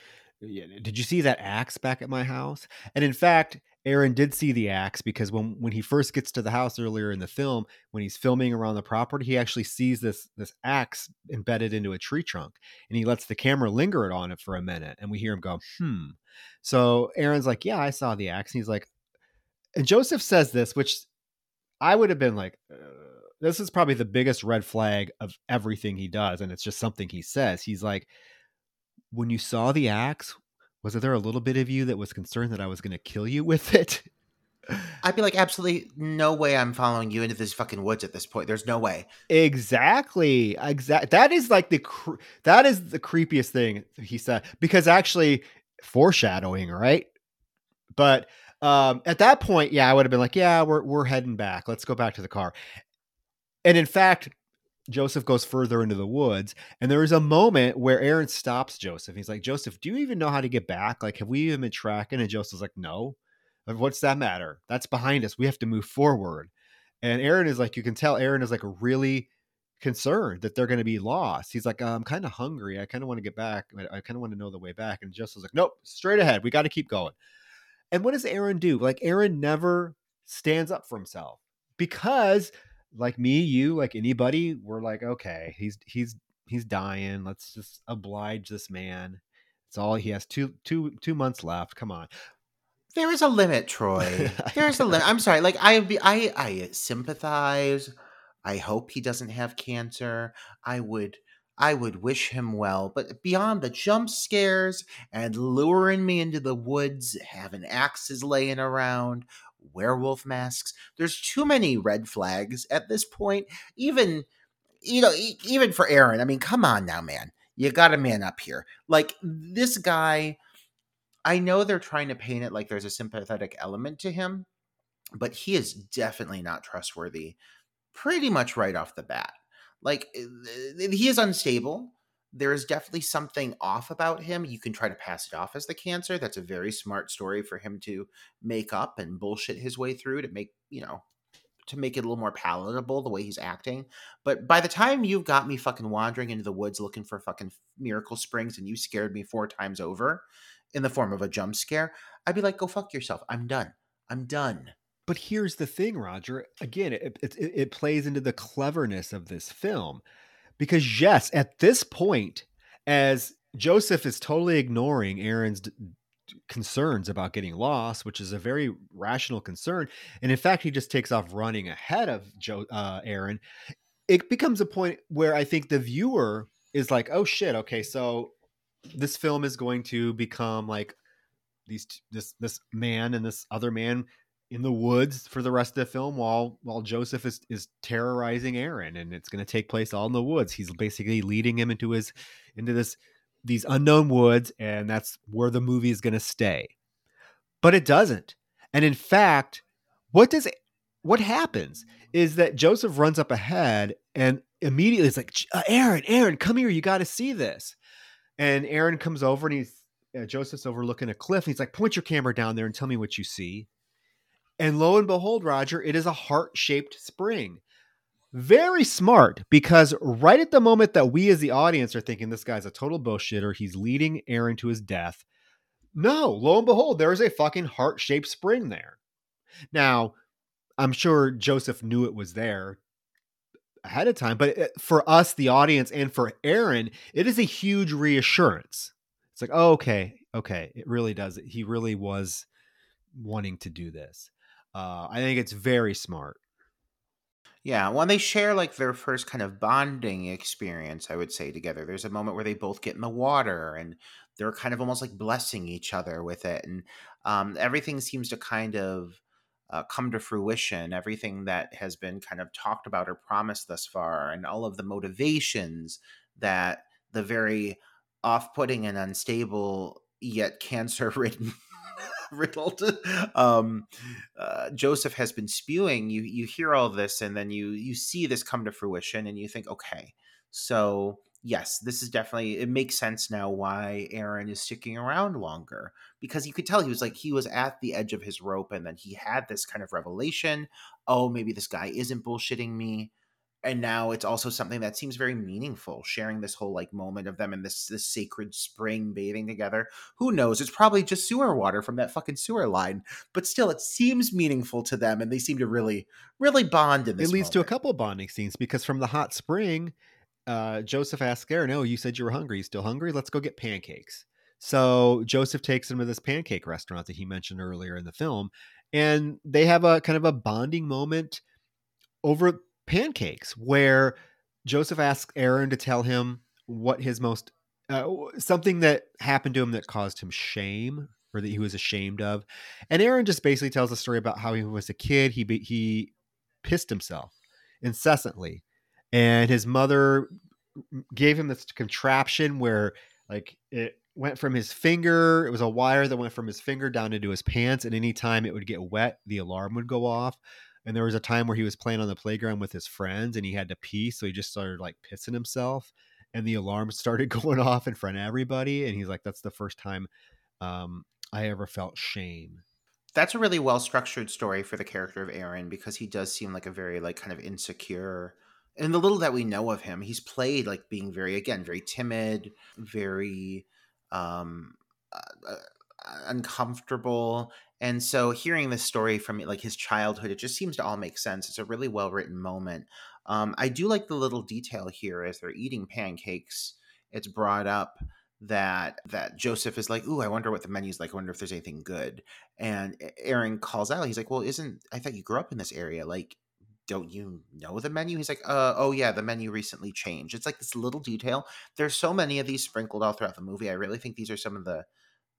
A: Did you see that axe back at my house? And in fact, Aaron did see the axe because when when he first gets to the house earlier in the film, when he's filming around the property, he actually sees this this axe embedded into a tree trunk, and he lets the camera linger it on it for a minute, and we hear him go, "Hmm." So Aaron's like, "Yeah, I saw the axe," and he's like, and Joseph says this, which I would have been like. Uh, this is probably the biggest red flag of everything he does, and it's just something he says. He's like, "When you saw the axe, was there a little bit of you that was concerned that I was going to kill you with it? (laughs)
B: I'd be like, absolutely no way I'm following you into this fucking woods at this point. There's no way.
A: Exactly. Exactly. That is like the cre- that is the creepiest thing he said because actually foreshadowing, right? But Um, at that point, yeah, I would have been like, yeah, we're we're heading back. Let's go back to the car. And in fact, Joseph goes further into the woods, and there is a moment where Aaron stops Joseph. He's like, Joseph, do you even know how to get back? Like, have we even been tracking? And Joseph's like, No. What's that matter? That's behind us. We have to move forward. And Aaron is like, you can tell Aaron is like really concerned that they're going to be lost. He's like, I'm kind of hungry. I kind of want to get back. I kind of want to know the way back. And Joseph's like, Nope, straight ahead. We got to keep going. And what does Aaron do? Like, Aaron never stands up for himself because like me, you, like anybody, we're like, okay, he's he's he's dying. Let's just oblige this man. It's all he has two two two months left. Come on.
B: There is a limit, Troy. (laughs) There's a limit. I'm sorry. Like I I I sympathize. I hope he doesn't have cancer. I would I would wish him well, but beyond the jump scares and luring me into the woods, having axes laying around, werewolf masks. There's too many red flags at this point. Even, you know, even for Aaron. I mean, come on now, man. You got to man up here. Like this guy, I know they're trying to paint it like there's a sympathetic element to him, but he is definitely not trustworthy pretty much right off the bat. Like eh, he is unstable there is definitely something off about him. You can try to pass it off as the cancer. That's a very smart story for him to make up and bullshit his way through to make, you know, to make it a little more palatable the way he's acting. But by the time you've got me fucking wandering into the woods looking for fucking miracle springs and you scared me four times over in the form of a jump scare, I'd be like, go fuck yourself. I'm done. I'm done.
A: But here's the thing, Roger. Again, it, it, it plays into the cleverness of this film because, yes, at this point, as Joseph is totally ignoring Aaron's d- concerns about getting lost, which is a very rational concern, and in fact, he just takes off running ahead of Joe, uh, Aaron. It becomes a point where I think the viewer is like, "Oh shit, okay, so this film is going to become like these this this man and this other man in the woods for the rest of the film while while Joseph is is terrorizing Aaron and it's going to take place all in the woods. He's basically leading him into his into this these unknown woods and that's where the movie is going to stay. But it doesn't. And in fact, what does what happens is that Joseph runs up ahead and immediately it's like uh, Aaron, Aaron, come here, you got to see this. And Aaron comes over and he's uh, Joseph's overlooking a cliff. And he's like, point your camera down there and tell me what you see. And lo and behold, Roger, it is a heart shaped spring. Very smart because right at the moment that we as the audience are thinking this guy's a total bullshitter, he's leading Aaron to his death. No, lo and behold, there is a fucking heart shaped spring there. Now, I'm sure Joseph knew it was there ahead of time, but uh, for us, the audience, and for Aaron, it is a huge reassurance. It's like, oh, okay, okay, it really does. He really was wanting to do this. Uh, I think it's very smart.
B: Yeah, when they share like their first kind of bonding experience, I would say together. There's a moment where they both get in the water and they're kind of almost like blessing each other with it, and um, everything seems to kind of uh, come to fruition. Everything that has been kind of talked about or promised thus far, and all of the motivations that the very off-putting and unstable yet cancer-ridden (laughs) riddled um, uh, Joseph has been spewing. You you hear all this, and then you you see this come to fruition, and you think, okay, so yes, this is definitely it makes sense now why Aaron is sticking around longer because you could tell he was like he was at the edge of his rope, and then he had this kind of revelation. Oh, maybe this guy isn't bullshitting me and now it's also something that seems very meaningful sharing this whole like moment of them in this this sacred spring bathing together. Who knows? It's probably just sewer water from that fucking sewer line but still it seems meaningful to them and they seem to really really bond in this
A: it leads
B: moment.
A: to a couple of bonding scenes because from the hot spring uh, joseph asks aaron oh you said you were hungry. You still hungry? Let's go get pancakes. So joseph takes him to this pancake restaurant that he mentioned earlier in the film and they have a kind of a bonding moment over pancakes where Joseph asks Aaron to tell him what his most uh, something that happened to him that caused him shame or that he was ashamed of. And Aaron just basically tells a story about how he was a kid, he he pissed himself incessantly. And his mother gave him this contraption where like it went from his finger. It was a wire that went from his finger down into his pants, and anytime it would get wet, the alarm would go off. And there was a time where he was playing on the playground with his friends, and he had to pee, so he just started like pissing himself, and the alarm (laughs) started going off in front of everybody. And he's like, "That's the first time um, I ever felt shame."
B: That's a really well structured story for the character of Aaron because he does seem like a very like kind of insecure and the little that we know of him, he's played like being very, again, very timid, very um, uh, uh, uncomfortable. And so hearing this story from like his childhood, it just seems to all make sense. It's a really well written moment. Um, I do like the little detail here as they're eating pancakes. It's brought up that that Joseph is like, "Ooh, I wonder what the menu's like. I wonder if there's anything good." And Aaron calls out, he's like, "Well, isn't I thought you grew up in this area? Like, don't you know the menu? He's like, uh, oh yeah, the menu recently changed. It's like this little detail. There's so many of these sprinkled all throughout the movie. I really think these are some of the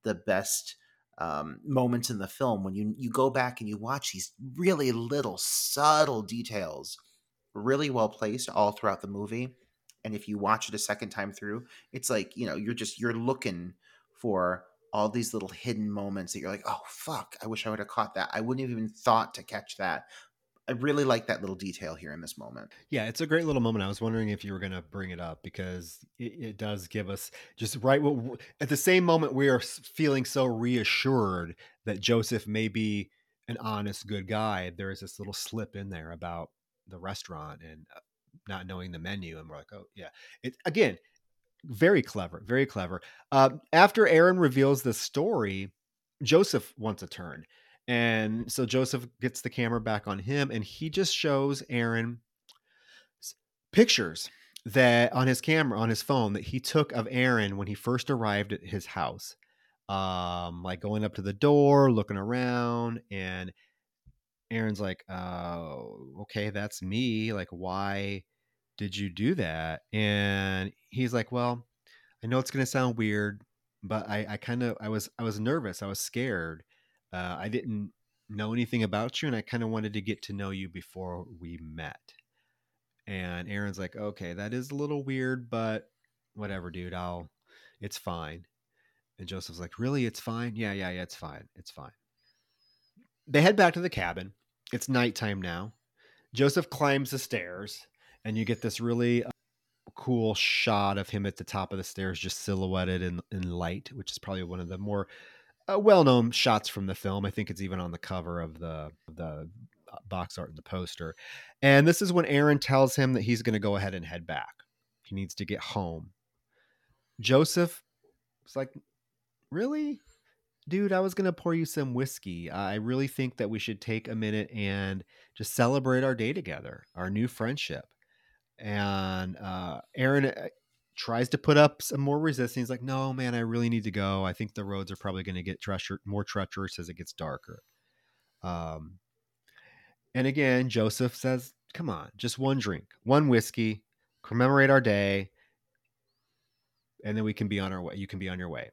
B: the best um, moments in the film when you you go back and you watch these really little subtle details, really well placed all throughout the movie. And if you watch it a second time through, it's like you know you're just you're looking for all these little hidden moments that you're like, oh fuck, I wish I would have caught that. I wouldn't have even thought to catch that. I really like that little detail here in this moment.
A: Yeah, it's a great little moment. I was wondering if you were going to bring it up because it, it, does give us just right at the same moment we are feeling so reassured that Joseph may be an honest, good guy. There is this little slip in there about the restaurant and uh, not knowing the menu, and we're like, oh yeah. It again, very clever, very clever. Uh, after Aaron reveals the story, Joseph wants a turn and so Joseph gets the camera back on him and he just shows Aaron pictures that on his camera on his phone that he took of Aaron when he first arrived at his house. Um like going up to the door, looking around and Aaron's like, uh, okay, that's me. Like, why did you do that? And he's like, well, I know it's gonna sound weird, but I, I kind of I was I was nervous. I was scared uh, I didn't know anything about you, and I kind of wanted to get to know you before we met. And Aaron's like, okay, that is a little weird, but whatever, dude. I'll, it's fine. And Joseph's like, really? It's fine? Yeah, yeah, yeah, it's fine. It's fine. They head back to the cabin. It's nighttime now. Joseph climbs the stairs, and you get this really uh, cool shot of him at the top of the stairs, just silhouetted in, in light, which is probably one of the more uh, well-known shots from the film. I think it's even on the cover of the the uh, box art and the poster. And this is when Aaron tells him that he's going to go ahead and head back. He needs to get home. Joseph was like, "Really? Dude, I was going to pour you some whiskey. I really think that we should take a minute and just celebrate our day together, our new friendship." And uh, Aaron uh, tries to put up some more resistance. He's like, no, man, I really need to go. I think the roads are probably going to get treacher- more treacherous as it gets darker. Um, and again, Joseph says, come on, just one drink, one whiskey, commemorate our day, and then we can be on our way. You can be on your way.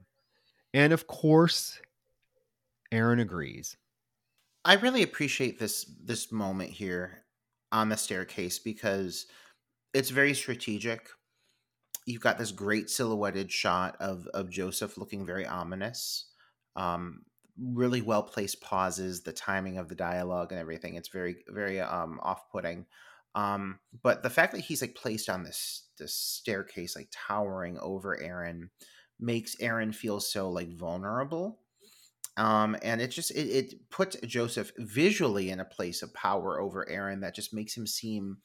A: And of course, Aaron agrees.
B: I really appreciate this this moment here on the staircase because it's very strategic you've got this great silhouetted shot of of Joseph looking very ominous. Um, really well placed pauses, the timing of the dialogue and everything. It's very very um, off putting. Um, but the fact that he's like placed on this this staircase, like towering over Aaron, makes Aaron feel so like vulnerable. Um, and it just it, it puts Joseph visually in a place of power over Aaron that just makes him seem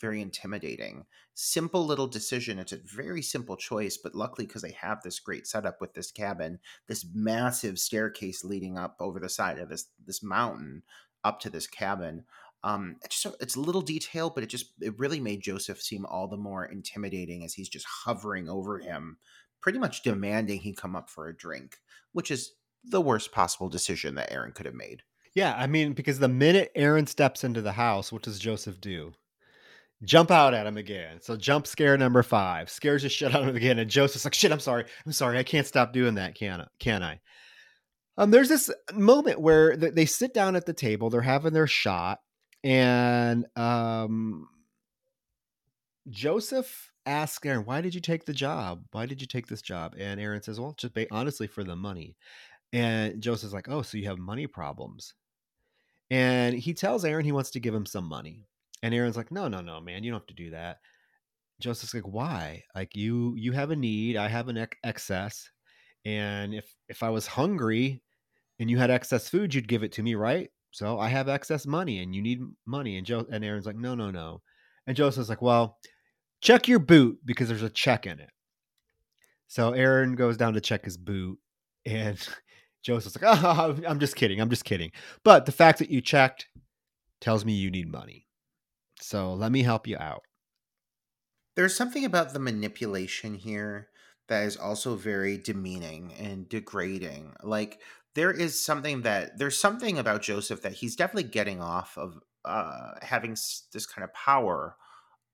B: very intimidating. Simple little decision. It's a very simple choice, but luckily because they have this great setup with this cabin, this massive staircase leading up over the side of this this mountain up to this cabin. Um, it's just it's a little detail, but it just it really made Joseph seem all the more intimidating as he's just hovering over him, pretty much demanding he come up for a drink, which is the worst possible decision that Aaron could have made.
A: Yeah, I mean, because the minute Aaron steps into the house, what does Joseph do? Jump out at him again. So jump scare number five scares the shit out of him again. And Joseph's like, shit, I'm sorry. I'm sorry. I can't stop doing that. Can I? Can I? Um, there's this moment where they sit down at the table, they're having their shot, and um, Joseph asks Aaron, "Why did you take the job? Why did you take this job?" And Aaron says, "Well, just ba- honestly for the money." And Joseph's like, "Oh, so you have money problems?" And he tells Aaron he wants to give him some money. And Aaron's like, "No, no, no, man, you don't have to do that." Joseph's like, "Why? Like you you have a need, I have an excess, and if if I was hungry and you had excess food, you'd give it to me, right? So I have excess money and you need money." And Joe and Aaron's like, "No, no, no." And Joseph's like, "Well, check your boot because there's a check in it." So Aaron goes down to check his boot and (laughs) Joseph's like, "Oh, (laughs) I'm just kidding. I'm just kidding." But the fact that you checked tells me you need money. So let me help you out.
B: There's something about the manipulation here that is also very demeaning and degrading. Like there is something that there's something about Joseph that he's definitely getting off of uh, having this kind of power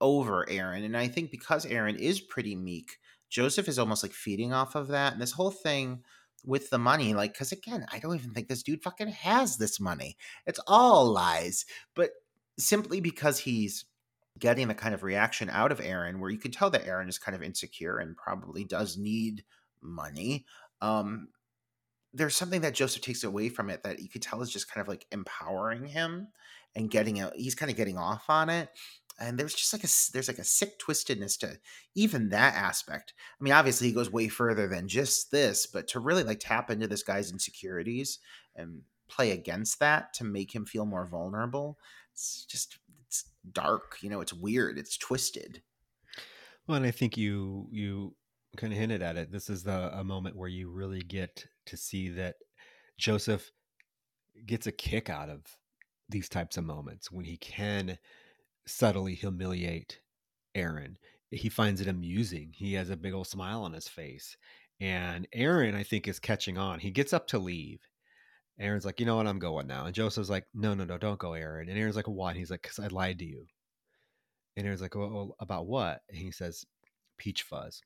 B: over Aaron, and I think because Aaron is pretty meek, Joseph is almost like feeding off of that. And this whole thing with the money, like, because again, I don't even think this dude fucking has this money. It's all lies, but simply because he's getting the kind of reaction out of Aaron where you can tell that Aaron is kind of insecure and probably does need money. Um, there's something that Joseph takes away from it that you could tell is just kind of like empowering him and getting out. He's kind of getting off on it. And there's just like a there's like a sick twistedness to even that aspect. I mean, obviously he goes way further than just this, but to really like tap into this guy's insecurities and play against that to make him feel more vulnerable, it's just it's dark. You know, it's weird. It's twisted.
A: Well, and I think you you kind of hinted at it. This is the a moment where you really get to see that Joseph gets a kick out of these types of moments when he can subtly humiliate Aaron. He finds it amusing. He has a big old smile on his face. And Aaron, I think, is catching on. He gets up to leave. Aaron's like, you know what, I'm going now. And Joseph's like, no, no, no, don't go, Aaron. And Aaron's like, why? And he's like, because I lied to you. And Aaron's like, well, about what? And he says, peach fuzz.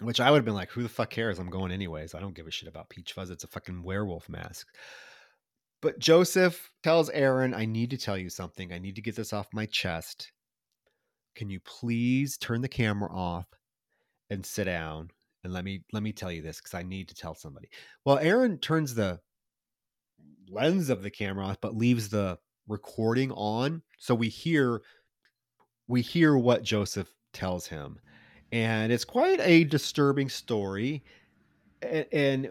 A: Which I would have been like, who the fuck cares? I'm going anyways. I don't give a shit about peach fuzz. It's a fucking werewolf mask. But Joseph tells Aaron, I need to tell you something. I need to get this off my chest. Can you please turn the camera off and sit down and let me let me tell you this because I need to tell somebody. Well, Aaron turns the lens of the camera off, but leaves the recording on. So we hear we hear what Joseph tells him. And it's quite a disturbing story. And, and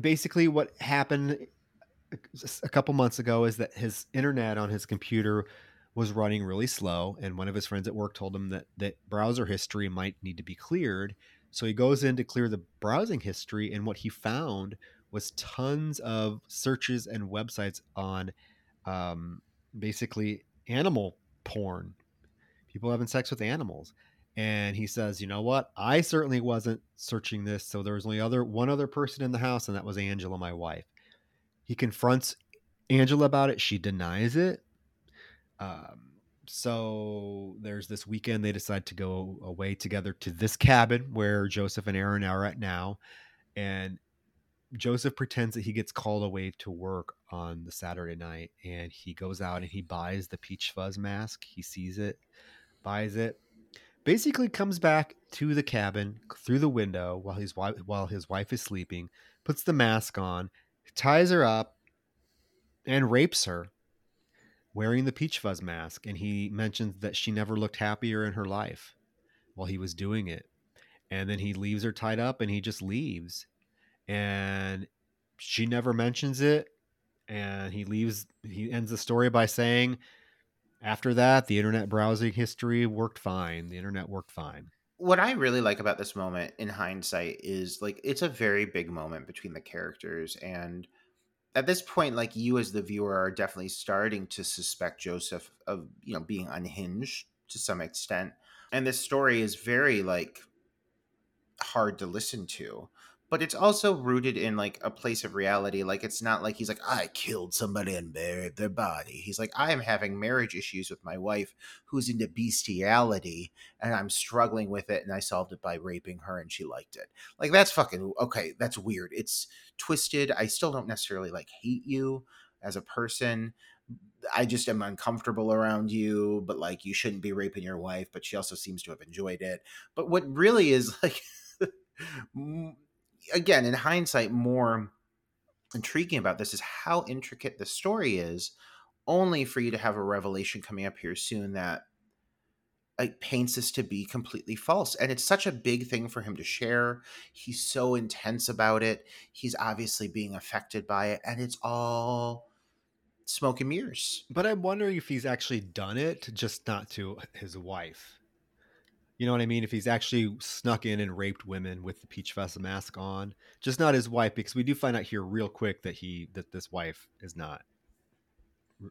A: basically what happened a couple months ago is that his internet on his computer was running really slow and one of his friends at work told him that that browser history might need to be cleared so he goes in to clear the browsing history and what he found was tons of searches and websites on um, basically animal porn people having sex with animals and he says you know what i certainly wasn't searching this so there was only other one other person in the house and that was angela my wife he confronts Angela about it. She denies it. Um, so there's this weekend they decide to go away together to this cabin where Joseph and Aaron are at now. And Joseph pretends that he gets called away to work on the Saturday night and he goes out and he buys the peach fuzz mask. He sees it, buys it, basically comes back to the cabin through the window while his wife while his wife is sleeping, puts the mask on, ties her up and rapes her wearing the peach fuzz mask and he mentions that she never looked happier in her life while he was doing it. And then he leaves her tied up and he just leaves. And she never mentions it. And he leaves he ends the story by saying after that the internet browsing history worked fine. The internet worked fine.
B: What I really like about this moment in hindsight is like it's a very big moment between the characters and at this point like you as the viewer are definitely starting to suspect Joseph of you know being unhinged to some extent. And this story is very like hard to listen to but it's also rooted in like a place of reality like it's not like he's like i killed somebody and buried their body he's like i am having marriage issues with my wife who's into bestiality and i'm struggling with it and i solved it by raping her and she liked it like that's fucking okay that's weird it's twisted i still don't necessarily like hate you as a person I just am uncomfortable around you, but like you shouldn't be raping your wife. But she also seems to have enjoyed it. But what really is (laughs) like, again, in hindsight, more intriguing about this is how intricate the story is, only for you to have a revelation coming up here soon that paints this to be completely false and it's such a big thing for him to share. He's so intense about it. He's obviously being affected by it and it's all smoke and mirrors.
A: But I'm wondering if he's actually done it, just not to his wife. You know what I mean? If he's actually snuck in and raped women with the Peach Fuzz mask on, just not his wife, because we do find out here real quick that he that this wife is not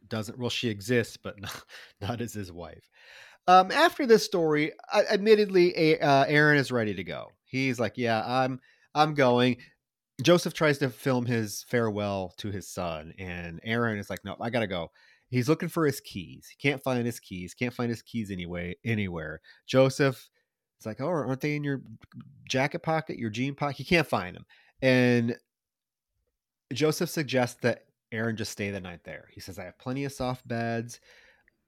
A: doesn't well she exists, but (laughs) not, not as his wife. Um, after this story, I, admittedly, uh, Aaron is ready to go. He's like, "Yeah, I'm I'm going." Joseph tries to film his farewell to his son, and Aaron is like, "No, I gotta go." He's looking for his keys. He can't find his keys. Can't find his keys anyway anywhere. Joseph is like, "Oh, aren't they in your jacket pocket, your jean pocket?" He can't find them, and Joseph suggests that Aaron just stay the night there. He says, "I have plenty of soft beds.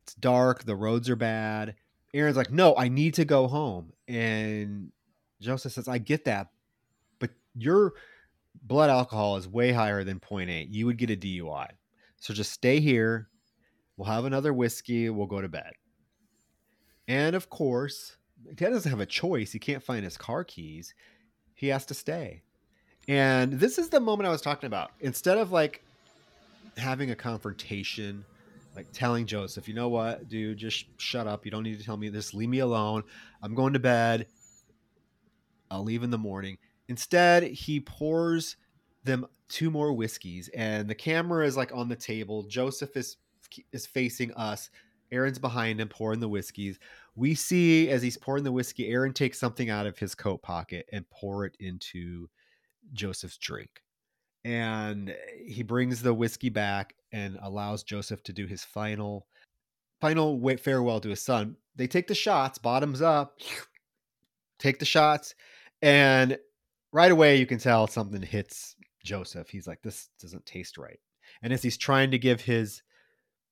A: It's dark. The roads are bad." Aaron's like, "No, I need to go home," and Joseph says, "I get that, but your blood alcohol is way higher than 0.8. You would get a DUI. So just stay here. We'll have another whiskey. We'll go to bed. And of course, Ted doesn't have a choice. He can't find his car keys. He has to stay. And this is the moment I was talking about. Instead of like having a confrontation, like telling Joseph, you know what, dude, just shut up. You don't need to tell me this. Leave me alone. I'm going to bed. I'll leave in the morning. Instead, he pours them two more whiskeys, and the camera is like on the table. Joseph is is facing us. Aaron's behind him, pouring the whiskeys. We see as he's pouring the whiskey, Aaron takes something out of his coat pocket and pour it into Joseph's drink. And he brings the whiskey back and allows Joseph to do his final final farewell to his son. They take the shots, bottoms up, (sniffs) take the shots, and right away you can tell something hits Joseph. He's like, this doesn't taste right. And as he's trying to give his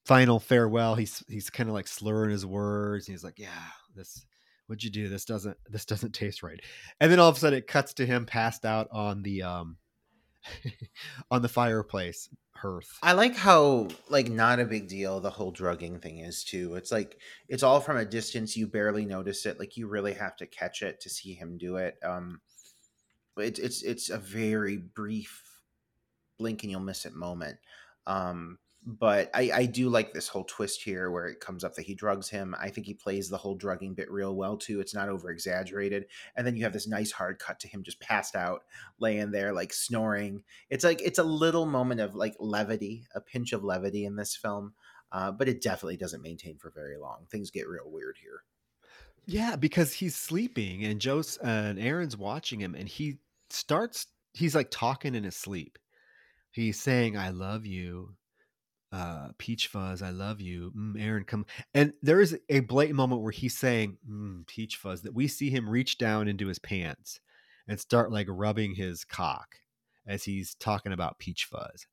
A: final farewell, he's he's kind of like slurring his words. He's like, yeah, this what'd you do? This doesn't this doesn't taste right. And then all of a sudden it cuts to him passed out on the um (laughs) on the fireplace hearth.
B: I like how like not a big deal the whole drugging thing is too. It's like it's all from a distance. You barely notice it. Like you really have to catch it to see him do it. Um, it's it's it's a very brief blink and you'll miss it moment. Um, but I, I do like this whole twist here where it comes up that he drugs him. I think he plays the whole drugging bit real well too. It's not over exaggerated. And then you have this nice hard cut to him just passed out, laying there, like snoring. It's like it's a little moment of like levity, a pinch of levity in this film. Uh, but it definitely doesn't maintain for very long. Things get real weird here.
A: Yeah, because he's sleeping and Joe's uh, and Aaron's watching him and he starts he's like talking in his sleep. He's saying, I love you. Uh, Peach Fuzz, I love you. Mm, Aaron, come. And there is a blatant moment where he's saying, mm, Peach Fuzz, that we see him reach down into his pants and start like rubbing his cock as he's talking about Peach Fuzz.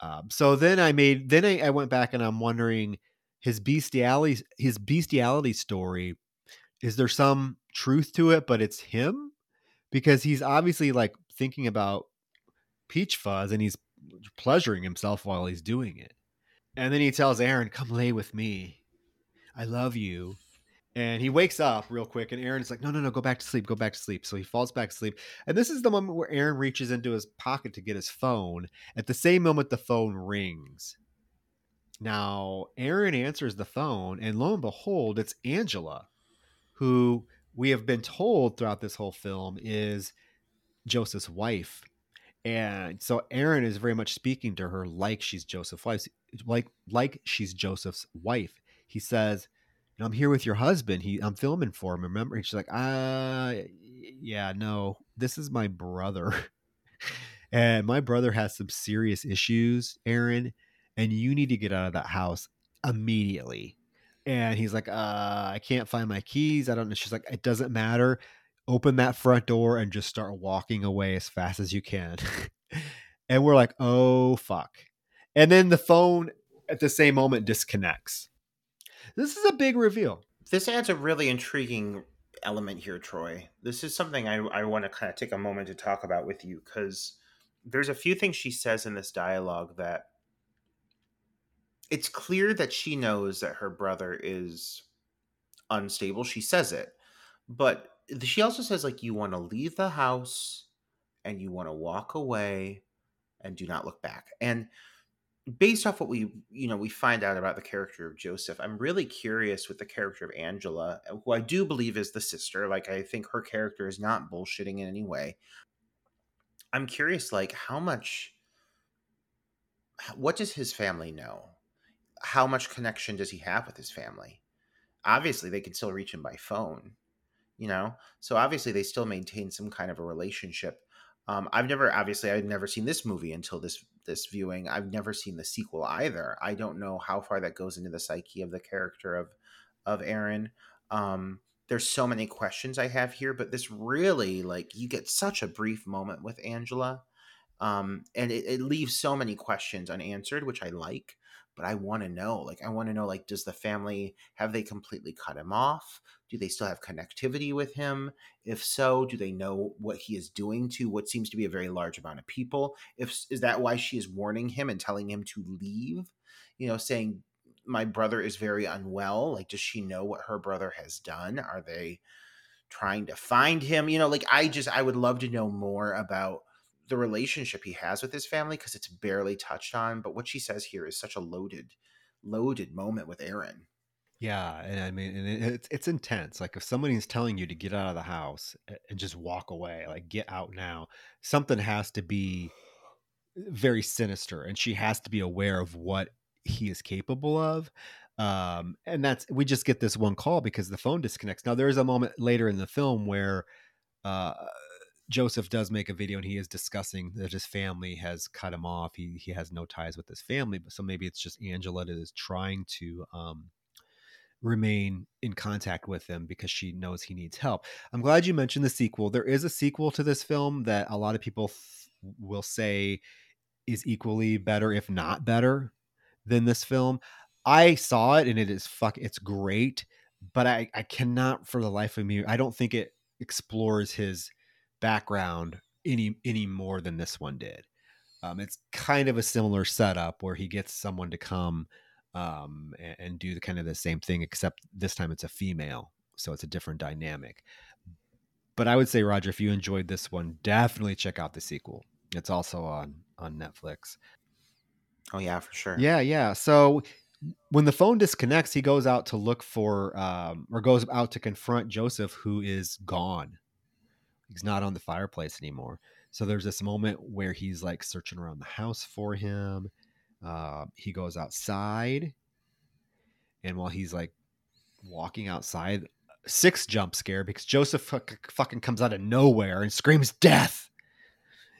A: Um, so then I made, then I, I went back and I'm wondering his bestiality, his bestiality story. Is there some truth to it, but it's him? Because he's obviously like thinking about Peach Fuzz and he's pleasuring himself while he's doing it. And then he tells Aaron, "Come lay with me. I love you." And he wakes up real quick, and Aaron's like, "No, no, no, go back to sleep. Go back to sleep." So he falls back to sleep. And this is the moment where Aaron reaches into his pocket to get his phone. At the same moment, the phone rings. Now, Aaron answers the phone, and lo and behold, it's Angela, who we have been told throughout this whole film is Joseph's wife. And so Aaron is very much speaking to her like she's Joseph's wife, like like she's Joseph's wife. He says, "I'm here with your husband. He, I'm filming for him. Remember?" And she's like, "Ah, yeah, no, this is my brother, (laughs) and my brother has some serious issues, Aaron, and you need to get out of that house immediately." And he's like, uh, I can't find my keys. I don't know. She's like, it doesn't matter open that front door and just start walking away as fast as you can. (laughs) and we're like, oh, fuck. And then the phone at the same moment disconnects. This is a big reveal.
B: This adds a really intriguing element here, Troy. This is something I, I want to kind of take a moment to talk about with you because there's a few things she says in this dialogue that it's clear that she knows that her brother is unstable. She says it, but she also says, like, you want to leave the house and you want to walk away and do not look back. And based off what we you know we find out about the character of joseph i'm really curious with the character of angela uh, who i do believe is the sister like i think her character is not bullshitting in any way. I'm curious like how much what does his family know? How much connection does he have with his family? Obviously they can still reach him by phone you know so obviously they still maintain some kind of a relationship um, I've never, obviously, I've never seen this movie until this this viewing. I've never seen the sequel either. I don't know how far that goes into the psyche of the character of of Aaron. Um, there's so many questions I have here, but this really, like, you get such a brief moment with Angela, um, and it, it leaves so many questions unanswered, which I like but I want to know. Like, I want to know, like, does the family have they completely cut him off? Do they still have connectivity with him? If so, do they know what he is doing to what seems to be a very large amount of people? If is that why she is warning him and telling him to leave? You know, saying my brother is very unwell. Like, does she know what her brother has done? Are they trying to find him? You know, like I just I would love to know more about the relationship he has with his family because it's barely touched on. But what she says here is such a loaded, loaded moment with Aaron.
A: Yeah, and I mean, and it's it's intense. Like if somebody's telling you to get out of the house and just walk away, like get out now, something has to be very sinister, and she has to be aware of what he is capable of. Um, and that's we just get this one call because the phone disconnects. Now there is a moment later in the film where uh, Joseph does make a video and he is discussing that his family has cut him off. He he has no ties with his family, but so maybe it's just Angela that is trying to um, remain in contact with him because she knows he needs help. I'm glad you mentioned the sequel. There is a sequel to this film that a lot of people th- will say is equally better, if not better, than this film. I saw it and it is fuck. It's great, but I I cannot for the life of me. I don't think it explores his background any any more than this one did. Um, it's kind of a similar setup where he gets someone to come um, and, and, do the kind of the same thing, except this time it's a female, so it's a different dynamic. But I would say, Roger, if you enjoyed this one, definitely check out the sequel. It's also on on Netflix.
B: Oh yeah, for sure.
A: Yeah, yeah. So when the phone disconnects, he goes out to look for um, or goes out to confront Joseph, who is gone he's not on the fireplace anymore. So there's this moment where he's like searching around the house for him. Uh, he goes outside, and while he's like walking outside, six jump scare because Joseph fucking comes out of nowhere and screams death.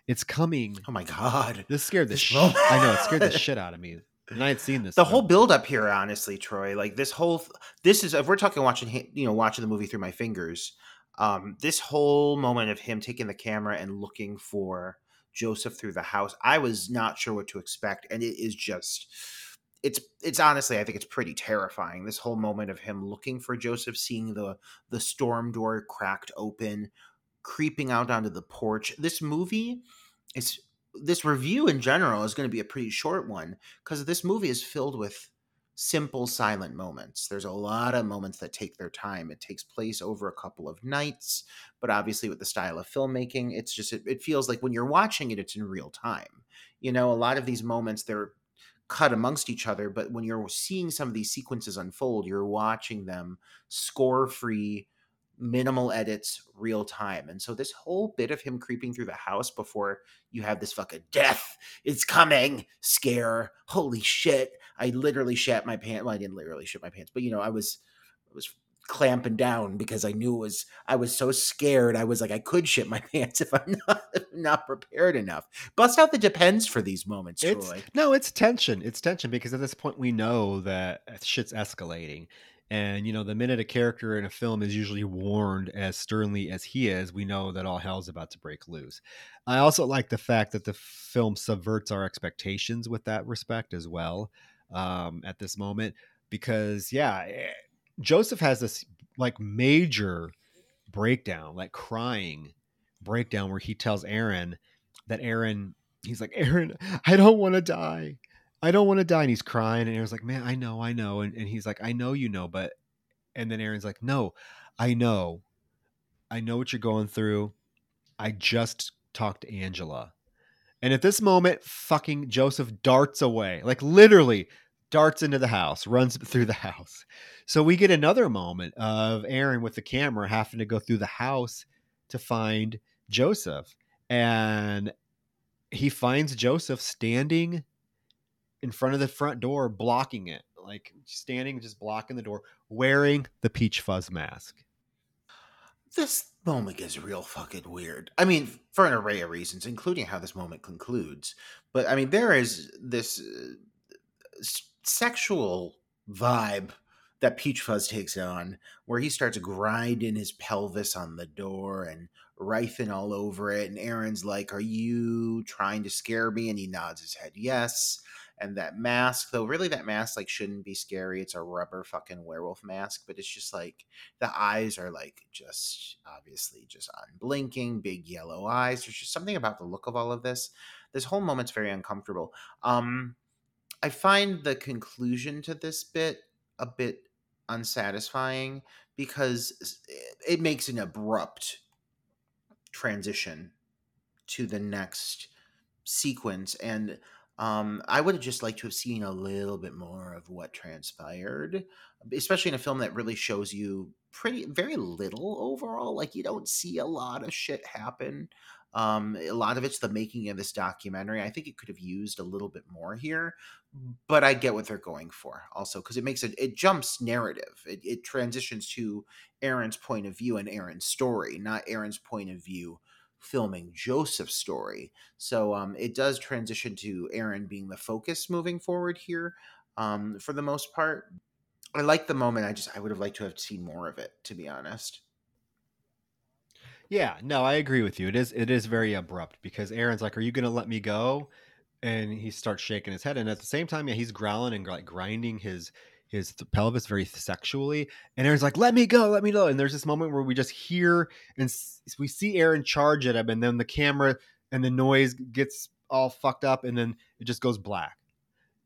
A: It's coming.
B: Oh my god!
A: This scared the shit. (laughs) I know it scared the shit out of me. And I had seen this.
B: The whole build up here, honestly, Troy, like this whole, this is if we're talking watching, you know, watching the movie through my fingers um, this whole moment of him taking the camera and looking for Joseph through the house, I was not sure what to expect, and it is just it's it's honestly I think it's pretty terrifying. This whole moment of him looking for Joseph, seeing the the storm door cracked open, creeping out onto the porch. This movie is this review in general is going to be a pretty short one because this movie is filled with simple silent moments. There's a lot of moments that take their time. It takes place over a couple of nights, but obviously with the style of filmmaking, it's just it, it, feels like when you're watching it it's in real time. You know, a lot of these moments they're cut amongst each other, but when you're seeing some of these sequences unfold, you're watching them score-free minimal edits real time and so this whole bit of him creeping through the house before you have this fucking death is coming scare holy shit i literally shat my pants well i didn't literally shit my pants but you know i was i was clamping down because i knew it was i was so scared i was like i could shit my (laughs) pants if i'm not not prepared enough bust out the depends for these moments
A: it's,
B: Troy.
A: no it's tension it's tension because at this point we know that uh, shit's escalating and you know, the minute a character in a film is usually warned as sternly as he is, we know that all hell's about to break loose. I also like the fact that the film subverts our expectations with that respect as well. Um, at this moment because yeah, eh, Joseph has this like major breakdown, like crying breakdown where he tells Aaron that Aaron, he's like, Aaron, I don't want to die. I don't want to die. And he's crying. And Aaron's like, man, I know, I know. And, and he's like, I know you know, but, and then Aaron's like, no, I know. I know what you're going through. I just talked to Angela. And at this moment, fucking Joseph darts away, like literally darts into the house, runs through the (laughs) house. So we get another moment of Aaron with the camera having to go through the house to find Joseph. And he finds Joseph standing in front of the front door, blocking it, like standing, just blocking the door, wearing the peach fuzz mask.
B: This moment gets real fucking weird. I mean, for an array of reasons, including how this moment concludes. But I mean, there is this uh, sexual vibe that Peach Fuzz takes on, where he starts grinding his pelvis on the door and rifing all over it. And Aaron's like, Are you trying to scare me? And he nods his head, Yes and that mask though really that mask like shouldn't be scary. It's a rubber fucking werewolf mask but it's just like the eyes are like just obviously just unblinking big yellow eyes. There's just something about the look of all of this. This whole moment's very uncomfortable. Um i find the conclusion to this bit a bit unsatisfying because it makes an abrupt transition to the next sequence and um, I would have just liked to have seen a little bit more of what transpired, especially in a film that really shows you pretty very little overall. Like you don't see a lot of shit happen. Um, a lot of it's the making of this documentary. I think it could have used a little bit more here, but I get what they're going for also because it makes it it jumps narrative. It, it transitions to Aaron's point of view and Aaron's story, not Aaron's point of view filming Joseph's story. So um, it does transition to Aaron being the focus moving forward here um, for the most part. I like the moment. I just I would have liked to have seen more of it, to be honest.
A: Yeah, no, I agree with you. It is it is very abrupt because Aaron's like, "Are you going to let me go?" And he starts shaking his head, and at the same time, yeah, he's growling and like grinding his his pelvis very sexually. And Aaron's like, "Let me go, let me go." And there's this moment where we just hear and we see Aaron charge at him, and then the camera and the noise gets all fucked up, and then it just goes black.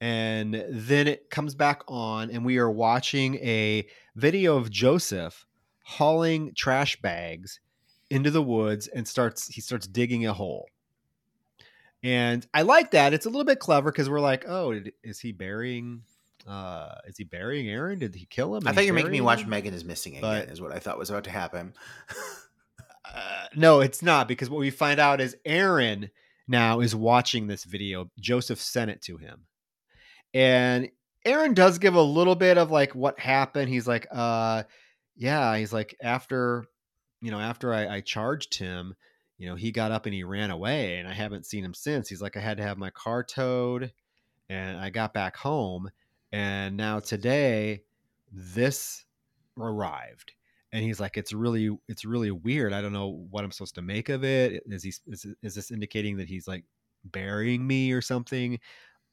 A: And then it comes back on, and we are watching a video of Joseph hauling trash bags into the woods and starts he starts digging a hole. And I like that. It's a little bit clever because we're like, oh, is he burying uh, is he burying Aaron? Did he kill him?
B: I thought you're making me watch Megan is missing again. But, is what I thought was about to happen. (laughs)
A: uh, no, it's not because what we find out is Aaron now is watching this video. Joseph sent it to him, and Aaron does give a little bit of like what happened. He's like, uh, yeah, he's like after, you know, after I, I charged him, you know, he got up and he ran away, and I haven't seen him since. He's like, I had to have my car towed, and I got back home and now today, this arrived. And he's like, it's really, it's really weird. I don't know what I'm supposed to make of it. Is he, is, is this indicating that he's like burying me or something?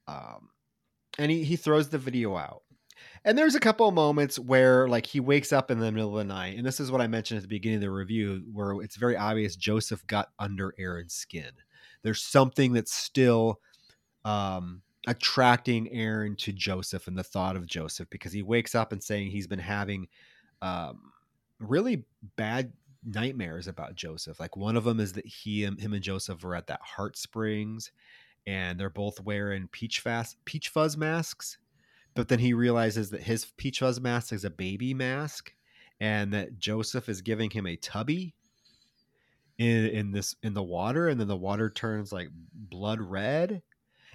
A: Um, and he, he throws the video out. And there's a couple of moments where like he wakes up in the middle of the night, and this is what I mentioned at the beginning of the review, where it's very obvious Joseph got under Aaron's skin. There's something that's still um, attracting Aaron to Joseph and the thought of Joseph because he wakes up and saying he's been having um, really bad nightmares about Joseph. Like one of them is that he him and Joseph are at that Heart Springs and they're both wearing peach fast peach fuzz masks. But then he realizes that his peach fuzz mask is a baby mask and that Joseph is giving him a tubby in in this in the water and then the water turns like blood red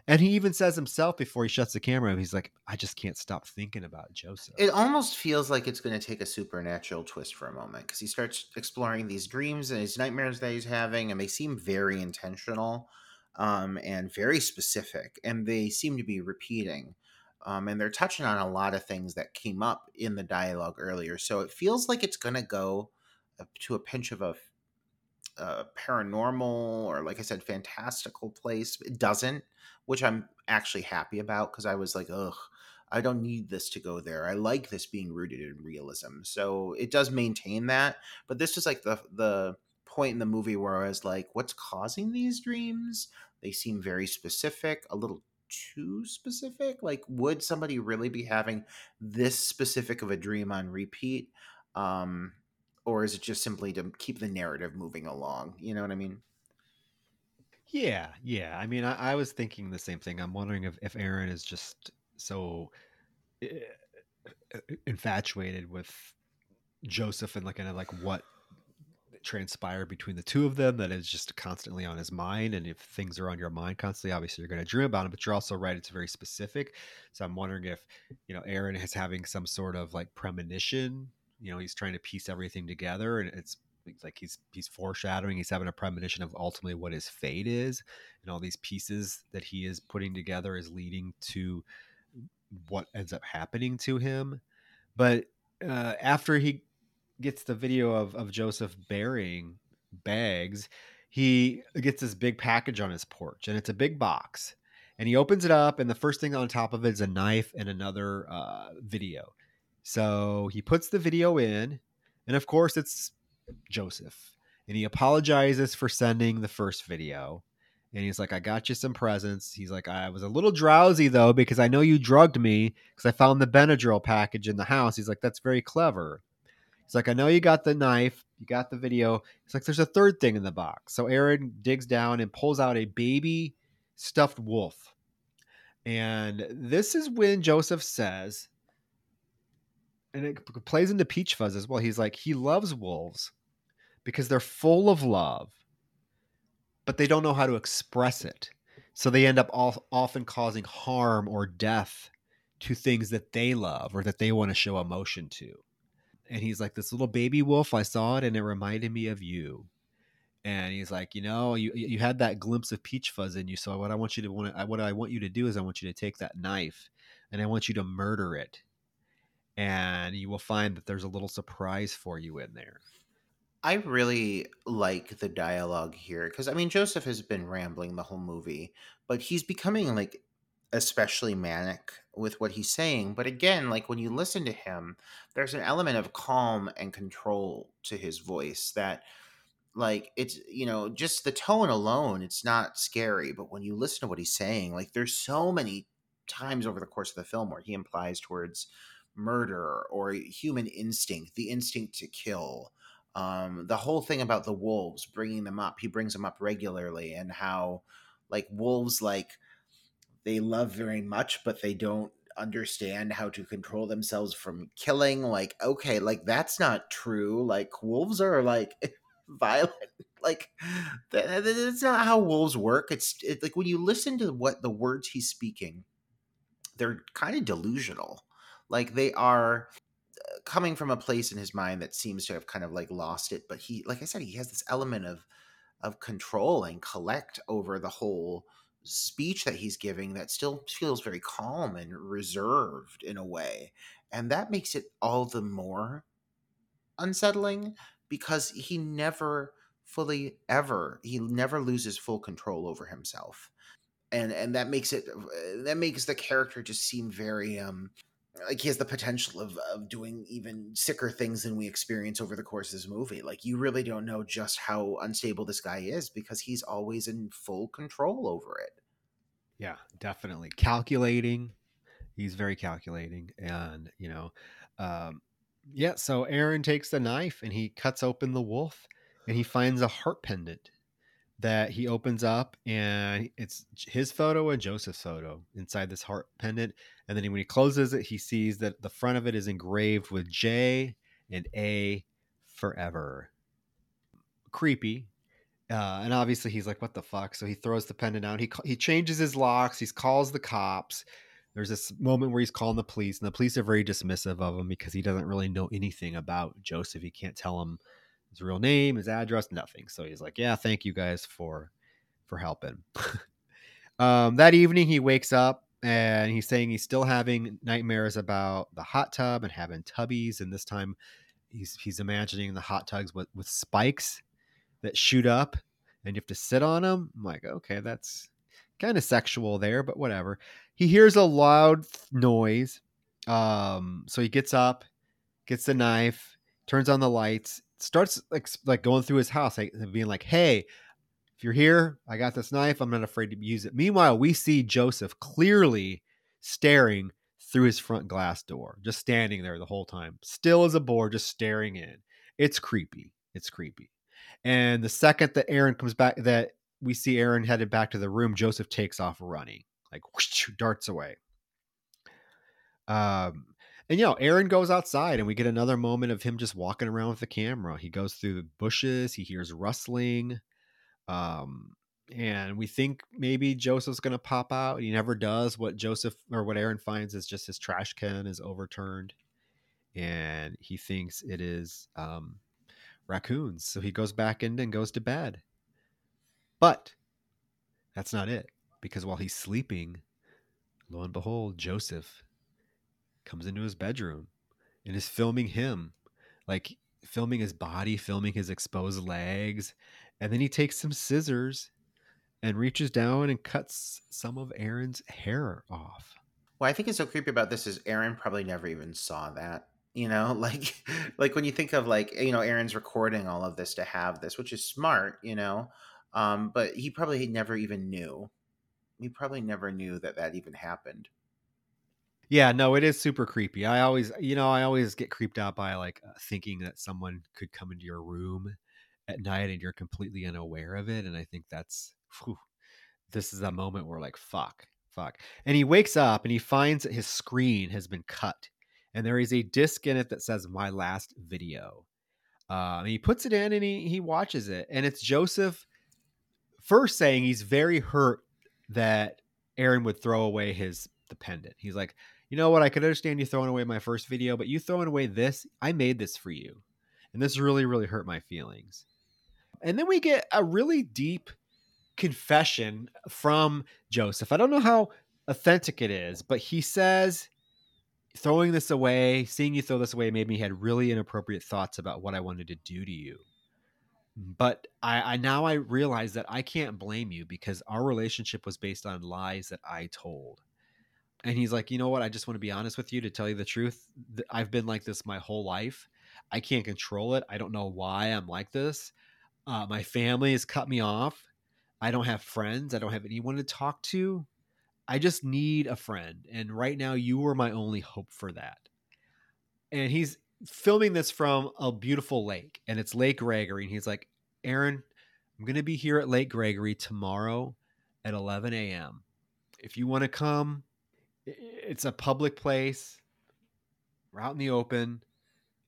A: and he even says himself before he shuts the camera, he's like, I just can't stop thinking about Joseph.
B: It almost feels like it's going to take a supernatural twist for a moment because he starts exploring these dreams and his nightmares that he's having, and they seem very intentional um, and very specific, and they seem to be repeating. Um, and they're touching on a lot of things that came up in the dialogue earlier. So it feels like it's going to go to a pinch of a uh, paranormal or like I said, fantastical place. It doesn't, which I'm actually happy about because I was like, ugh, I don't need this to go there. I like this being rooted in realism. So it does maintain that. But this is like the the point in the movie where I was like, what's causing these dreams? They seem very specific, a little too specific. Like, would somebody really be having this specific of a dream on repeat? Um, or is it just simply to keep the narrative moving along? You know what I mean?
A: Yeah, yeah. I mean, I, I was thinking the same thing. I'm wondering if, if Aaron is just so eh, eh, infatuated with Joseph and like kind of like what transpired between the two of them that is just constantly on his mind. And if things are on your mind constantly, obviously you're going to dream about them, but you're also right. It's very specific. So I'm wondering if, you know, Aaron is having some sort of like premonition, you know, he's trying to piece everything together and it's like he's, he's foreshadowing, he's having a premonition of ultimately what his fate is. And all these pieces that he is putting together is leading to what ends up happening to him. But uh, after he gets the video of, of Joseph burying bags, he gets this big package on his porch, and it's a big box. And he opens it up, and the first thing on top of it is a knife and another uh, video. So he puts the video in, and of course, it's Joseph. And he apologizes for sending the first video. And he's like, I got you some presents. He's like, I was a little drowsy though, because I know you drugged me because I found the Benadryl package in the house. He's like, that's very clever. He's like, I know you got the knife, you got the video. It's like, there's a third thing in the box. So Aaron digs down and pulls out a baby stuffed wolf. And this is when Joseph says, and it plays into Peach Fuzz as well. He's like, he loves wolves because they're full of love, but they don't know how to express it. So they end up all, often causing harm or death to things that they love or that they want to show emotion to and he's like this little baby wolf i saw it and it reminded me of you and he's like you know you you had that glimpse of peach fuzz in you so what i want you to want what i want you to do is i want you to take that knife and i want you to murder it and you will find that there's a little surprise for you in there
B: I really like the dialogue here because I mean Joseph has been rambling the whole movie, but he's becoming like especially manic with what he's saying. But again, like when you listen to him, there's an element of calm and control to his voice that like it's you know just the tone alone it's not scary but when you listen to what he's saying like there's so many times over the course of the film where he implies towards murder or human instinct the instinct to kill um the whole thing about the wolves bringing them up he brings them up regularly and how like wolves like they love very much, but they don't understand how to control themselves from killing. Like, okay, like that's not true. Like wolves are like (laughs) violent. Like that, that's not how wolves work. It's it, like when you listen to what the words he's speaking, they're kind of delusional. Like they are uh, coming from a place in his mind that seems to have kind of like lost it. But he, like I said, he has this element of of control and collect over the whole speech that he's giving that still feels very calm and reserved in a way. And that makes it all the more unsettling because he never fully ever he never loses full control over himself and and that makes it uh, that makes the character just seem very um like he has the potential of of doing even sicker things than we experience over the course of this movie like you really don't know just how unstable this guy is because he's always in full control over it.
A: Yeah definitely. Calculating he's very calculating and you know um yeah so aaron takes the knife and he cuts open the wolf and he finds a heart pendant that he opens up and it's his photo and Joseph's photo inside this heart pendant. And then when he closes it, he sees that the front of it is engraved with J and A forever. Creepy. Uh, and obviously he's like, what the fuck? So he throws the pendant down. He, he changes his locks. He calls the cops. There's this moment where he's calling the police and the police are very dismissive of him because he doesn't really know anything about Joseph. He can't tell him his real name, his address, nothing. So he's like, "Yeah, thank you guys for for helping." (laughs) um, that evening, he wakes up and he's saying he's still having nightmares about the hot tub and having tubbies, and this time he's he's imagining the hot tubs with with spikes that shoot up, and you have to sit on them. I'm like, okay, that's kind of sexual there, but whatever. He hears a loud noise. Um, so he gets up, gets the knife, turns on the lights, starts like like going through his house, like being like, "Hey, if you're here, I got this knife. I'm not afraid to use it." Meanwhile, we see Joseph clearly staring through his front glass door, just standing there the whole time, still as a board, just staring in. It's creepy. It's creepy. And the second that Aaron comes back, that we see Aaron headed back to the room, Joseph takes off running, like whoosh, darts away. Um, and you know, Aaron goes outside, and we get another moment of him just walking around with the camera. He goes through the bushes, he hears rustling, um, and we think maybe Joseph's going to pop out. He never does. What Joseph or what Aaron finds is just his trash can is overturned, and he thinks it is um, raccoons. So he goes back in and goes to bed. But that's not it, because while he's sleeping, lo and behold, Joseph comes into his bedroom and is filming him, like filming his body, filming his exposed legs. And then he takes some scissors and reaches down and cuts some of Aaron's hair off.
B: What I think is so creepy about this is Aaron probably never even saw that. You know, (laughs) like like when you think of like you know Aaron's recording all of this to have this, which is smart, you know, um, but he probably never even knew. He probably never knew that that even happened.
A: Yeah, no, it is super creepy. I always, you know, I always get creeped out by like uh, thinking that someone could come into your room at night and you're completely unaware of it. And I think that's, whew, this is a moment where like, fuck, fuck. And he wakes up and he finds that his screen has been cut and there is a disc in it that says my last video. Uh, he puts it in and he, he watches it. And it's Joseph first saying he's very hurt that Aaron would throw away his the pendant. He's like, you know what? I could understand you throwing away my first video, but you throwing away this, I made this for you. And this really, really hurt my feelings. And then we get a really deep confession from Joseph. I don't know how authentic it is, but he says, throwing this away, seeing you throw this away made me had really inappropriate thoughts about what I wanted to do to you. But I, I now I realize that I can't blame you because our relationship was based on lies that I told and he's like, you know what? I just want to be honest with you to tell you the truth. I've been like this my whole life. I can't control it. I don't know why I'm like this. Uh, my family has cut me off. I don't have friends. I don't have anyone to talk to. I just need a friend. And right now, you were my only hope for that. And he's filming this from a beautiful lake, and it's Lake Gregory. And he's like, Aaron, I'm going to be here at Lake Gregory tomorrow at 11 a.m. If you want to come, it's a public place. We're out in the open.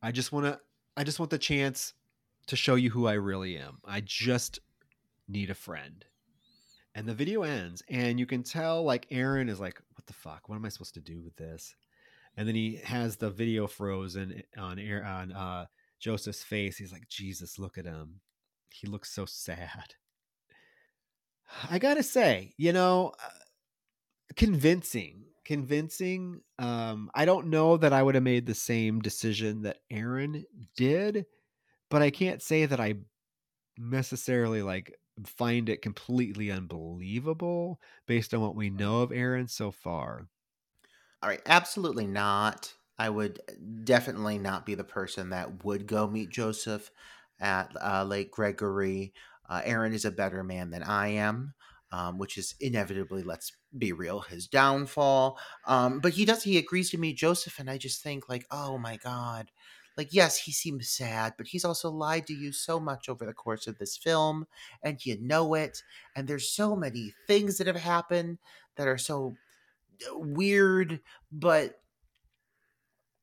A: I just want to I just want the chance to show you who I really am. I just need a friend. And the video ends and you can tell like Aaron is like what the fuck? What am I supposed to do with this? And then he has the video frozen on air on uh Joseph's face. He's like, "Jesus, look at him. He looks so sad." (sighs) I got to say, you know, uh, convincing convincing. Um, I don't know that I would have made the same decision that Aaron did, but I can't say that I necessarily like find it completely unbelievable based on what we know of Aaron so far.
B: All right, absolutely not. I would definitely not be the person that would go meet Joseph at uh, Lake Gregory. Uh, Aaron is a better man than I am um, which is inevitably, let's be real, his downfall. Um, but he does, he agrees to meet Joseph, and I just think, like, oh my God. Like, yes, he seems sad, but he's also lied to you so much over the course of this film, and you know it. And there's so many things that have happened that are so uh, weird, but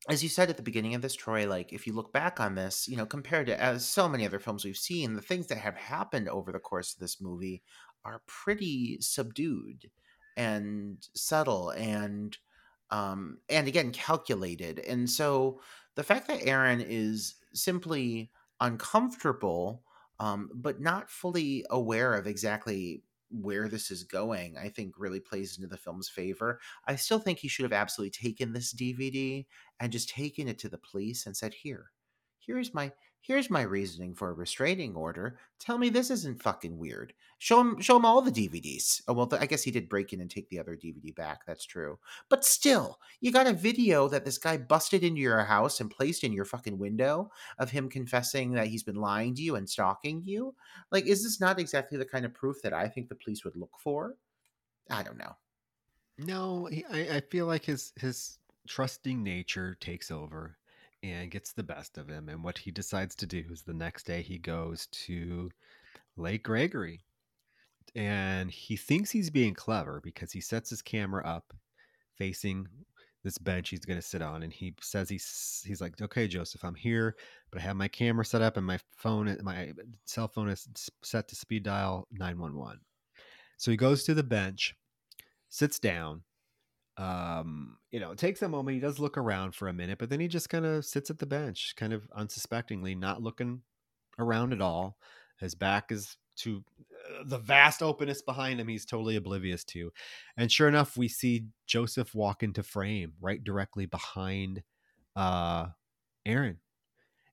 B: as you said at the beginning of this, Troy, like if you look back on this, you know, compared to as so many other films we've seen, the things that have happened over the course of this movie are pretty subdued and subtle and um and again calculated. And so the fact that aaron is simply uncomfortable um but not fully aware of exactly where this is going i think really plays into the film's favor. I still think he should have absolutely taken this dvd and just taken it to the police and said here here's my Here's my reasoning for a restraining order. Tell me this isn't fucking weird. Show him, show him all the DVDs. Oh well, I guess he did break in and take the other DVD back. That's true. But still, you got a video that this guy busted into your house and placed in your fucking window of him confessing that he's been lying to you and stalking you. Like, is this not exactly the kind of proof that I think the police would look for? I don't know.
A: No, I, I feel like his his trusting nature takes over and gets the best of him. And what he decides to do is the next day he goes to Lake Gregory. And he thinks he's being clever because he sets his camera up facing this bench he's going to sit on and he says he's he's like okay joseph i'm here but i have my camera set up and my phone my cell phone is set to speed dial 911 so he goes to the bench sits down um, you know, it takes a moment. He does look around for a minute, but then he just kind of sits at the bench, kind of unsuspectingly, not looking around at all. His back is to uh, the vast openness behind him. He's totally oblivious to. And sure enough, we see Joseph walk into frame right directly behind uh, Aaron.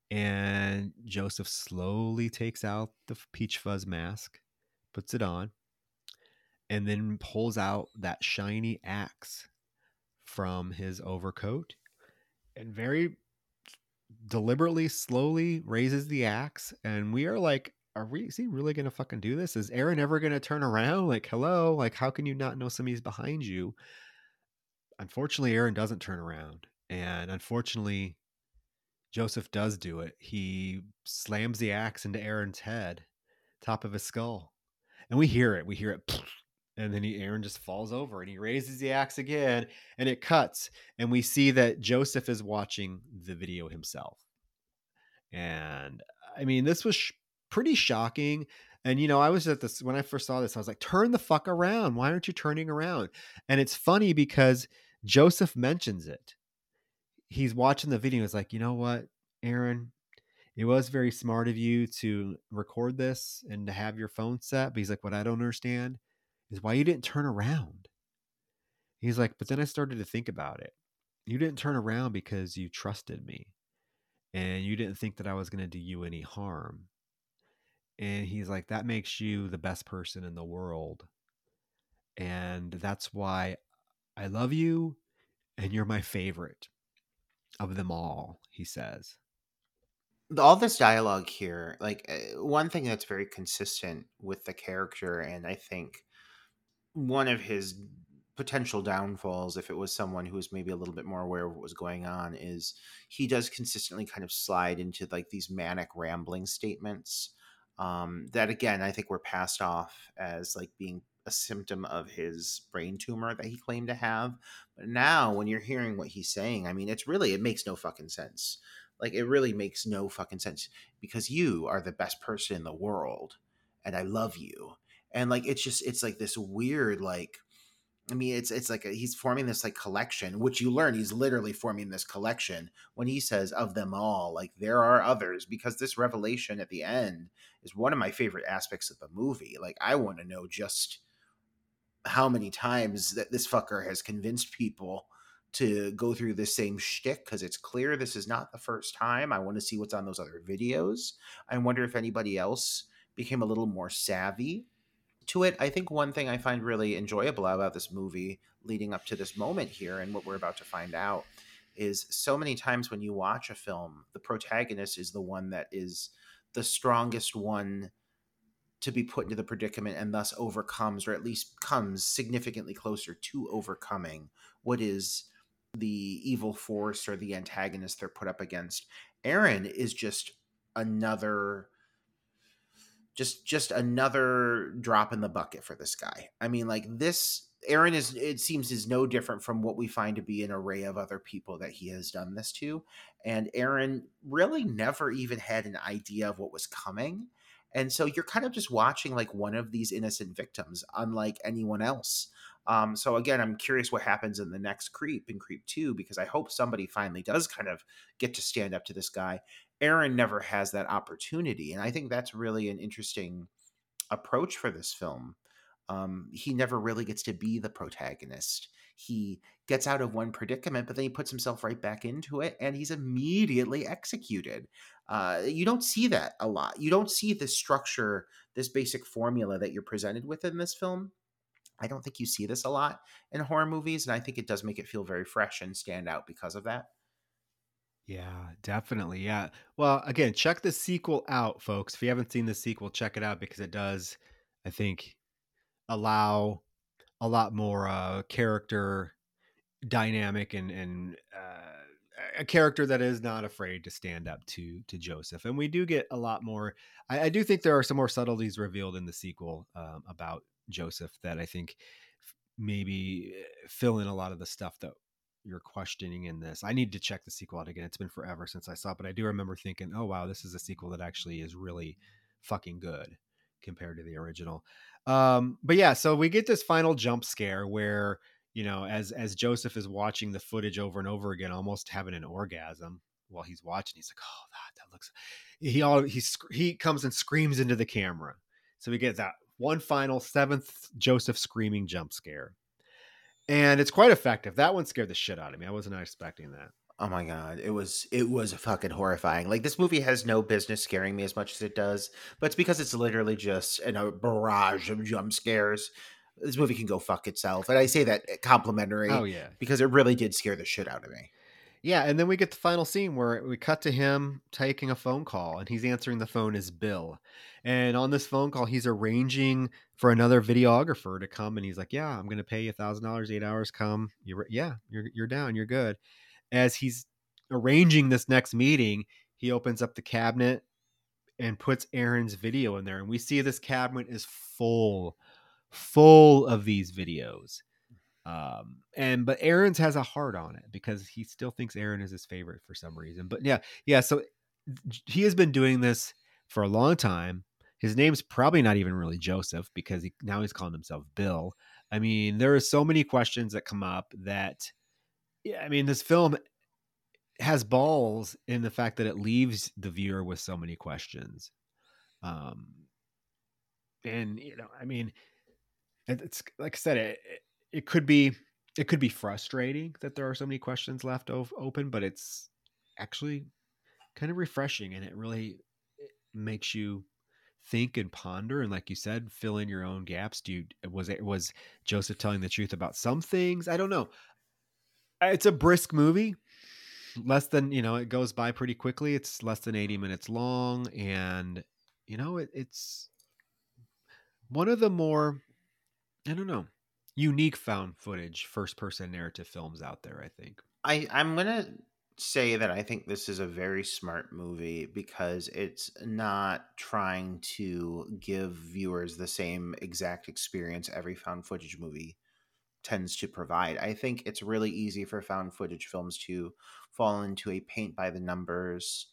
A: And Joseph slowly takes out the peach fuzz mask, puts it on, and then pulls out that shiny axe from his overcoat and very deliberately, slowly raises the axe. And we are like, are we, is he really going to fucking do this? Is Aaron ever going to turn around? Like, hello? Like, how can you not know somebody's behind you? Unfortunately, Aaron doesn't turn around. And unfortunately, Joseph does do it. He slams the axe into Aaron's head, top of his skull. And we hear it. We hear it and then he, Aaron just falls over and he raises the axe again and it cuts and we see that Joseph is watching the video himself. And I mean, this was sh- pretty shocking. And you know, I was at this when I first saw this, I was like, "Turn the fuck around! Why aren't you turning around?" And it's funny because Joseph mentions it. He's watching the video. He's like, "You know what, Aaron? It was very smart of you to record this and to have your phone set." But he's like, "What I don't understand is why you didn't turn around. He's like, but then I started to think about it. You didn't turn around because you trusted me and you didn't think that I was going to do you any harm. And he's like, that makes you the best person in the world. And that's why I love you and you're my favorite of them all, he says.
B: All this dialogue here, like eh, one thing that's very consistent with the character, and I think one of his potential downfalls, if it was someone who was maybe a little bit more aware of what was going on, is he does consistently kind of slide into like these manic rambling statements um, that, again, I think were passed off as like being a symptom of his brain tumor that he claimed to have. But now, when you're hearing what he's saying, I mean, it's really, it makes no fucking sense. Like, it really makes no fucking sense because you are the best person in the world and I love you and like it's just it's like this weird like I mean, it's it's like a, he's forming this like collection, which you learn he's literally forming this collection when he says of them all. Like there are others because this revelation at the end is one of my favorite aspects of the movie. Like I want to know just how many times that this fucker has convinced people to go through the same shtick because it's clear this is not the first time. I want to see what's on those other videos. I wonder if anybody else became a little more savvy to it, I think one thing I find really enjoyable about this movie leading up to this moment here and what we're about to find out is so many times when you watch a film, the protagonist is the one that is the strongest one to be put into the predicament and thus overcomes or at least comes significantly closer to overcoming what is the evil force or the antagonist they're put up against. Aaron is just another just just another drop in the bucket for this guy. I mean, like this Aaron is it seems is no different from what we find to be an array of other people that he has done this to. And Aaron really never even had an idea of what was coming. And so you're kind of just watching like one of these innocent victims, unlike anyone else. Um, so again, I'm curious what happens in the next creep in creep two, because I hope somebody finally does kind of get to stand up to this guy. Aaron never has that opportunity. And I think that's really an interesting approach for this film. um, he never really gets to be the protagonist. He gets out of one predicament, but then he puts himself right back into it, and he's immediately executed. Uh, you don't see that a lot. You don't see this structure, this basic formula that you're presented with in this film. I don't think you see this a lot in horror movies, and I think it does make it feel very fresh and stand out because of that.
A: Yeah, definitely. Yeah. Well, again, check the sequel out, folks. If you haven't seen the sequel, check it out because it does, I think, allow a lot more uh, character dynamic and and uh, a character that is not afraid to stand up to to Joseph. And we do get a lot more. I, I do think there are some more subtleties revealed in the sequel um, about Joseph that I think maybe eh, fill in a lot of the stuff that you're questioning in this. I need to check the sequel out again. It's been forever since I saw it, but I do remember thinking, "Oh wow, this is a sequel that actually is really fucking good compared to the original." Um, but yeah, so we get this final jump scare where you know, as as Joseph is watching the footage over and over again, almost having an orgasm while he's watching. He's like, "Oh, that that looks." He all he he comes and screams into the camera. So we get that one final seventh Joseph screaming jump scare and it's quite effective. That one scared the shit out of me. I wasn't expecting that.
B: Oh my god, it was it was fucking horrifying. Like this movie has no business scaring me as much as it does, but it's because it's literally just in a barrage of jump scares. This movie can go fuck itself, and I say that complimentary.
A: Oh yeah,
B: because it really did scare the shit out of me.
A: Yeah, and then we get the final scene where we cut to him taking a phone call, and he's answering the phone as Bill. And on this phone call, he's arranging for another videographer to come, and he's like, "Yeah, I'm going to pay you a thousand dollars, eight hours. Come, you're yeah, you're you're down, you're good." As he's arranging this next meeting, he opens up the cabinet and puts Aaron's video in there, and we see this cabinet is full, full of these videos um, and but Aaron's has a heart on it because he still thinks Aaron is his favorite for some reason. But yeah, yeah. So he has been doing this for a long time. His name's probably not even really Joseph because he, now he's calling himself Bill. I mean, there are so many questions that come up that, yeah, I mean, this film has balls in the fact that it leaves the viewer with so many questions. Um, and you know, I mean, it's like I said, it, it could be it could be frustrating that there are so many questions left open, but it's actually kind of refreshing and it really makes you think and ponder and like you said fill in your own gaps. Do you was it was joseph telling the truth about some things? I don't know. It's a brisk movie less than you know it goes by pretty quickly. It's less than 80 minutes long and you know it, it's one of the more i don't know unique found footage first person narrative films out there i think.
B: I i'm gonna say that i think this is a very smart movie because it's not trying to give viewers the same exact experience every found footage movie tends to provide. I think it's really easy for found footage films to fall into a paint by the numbers.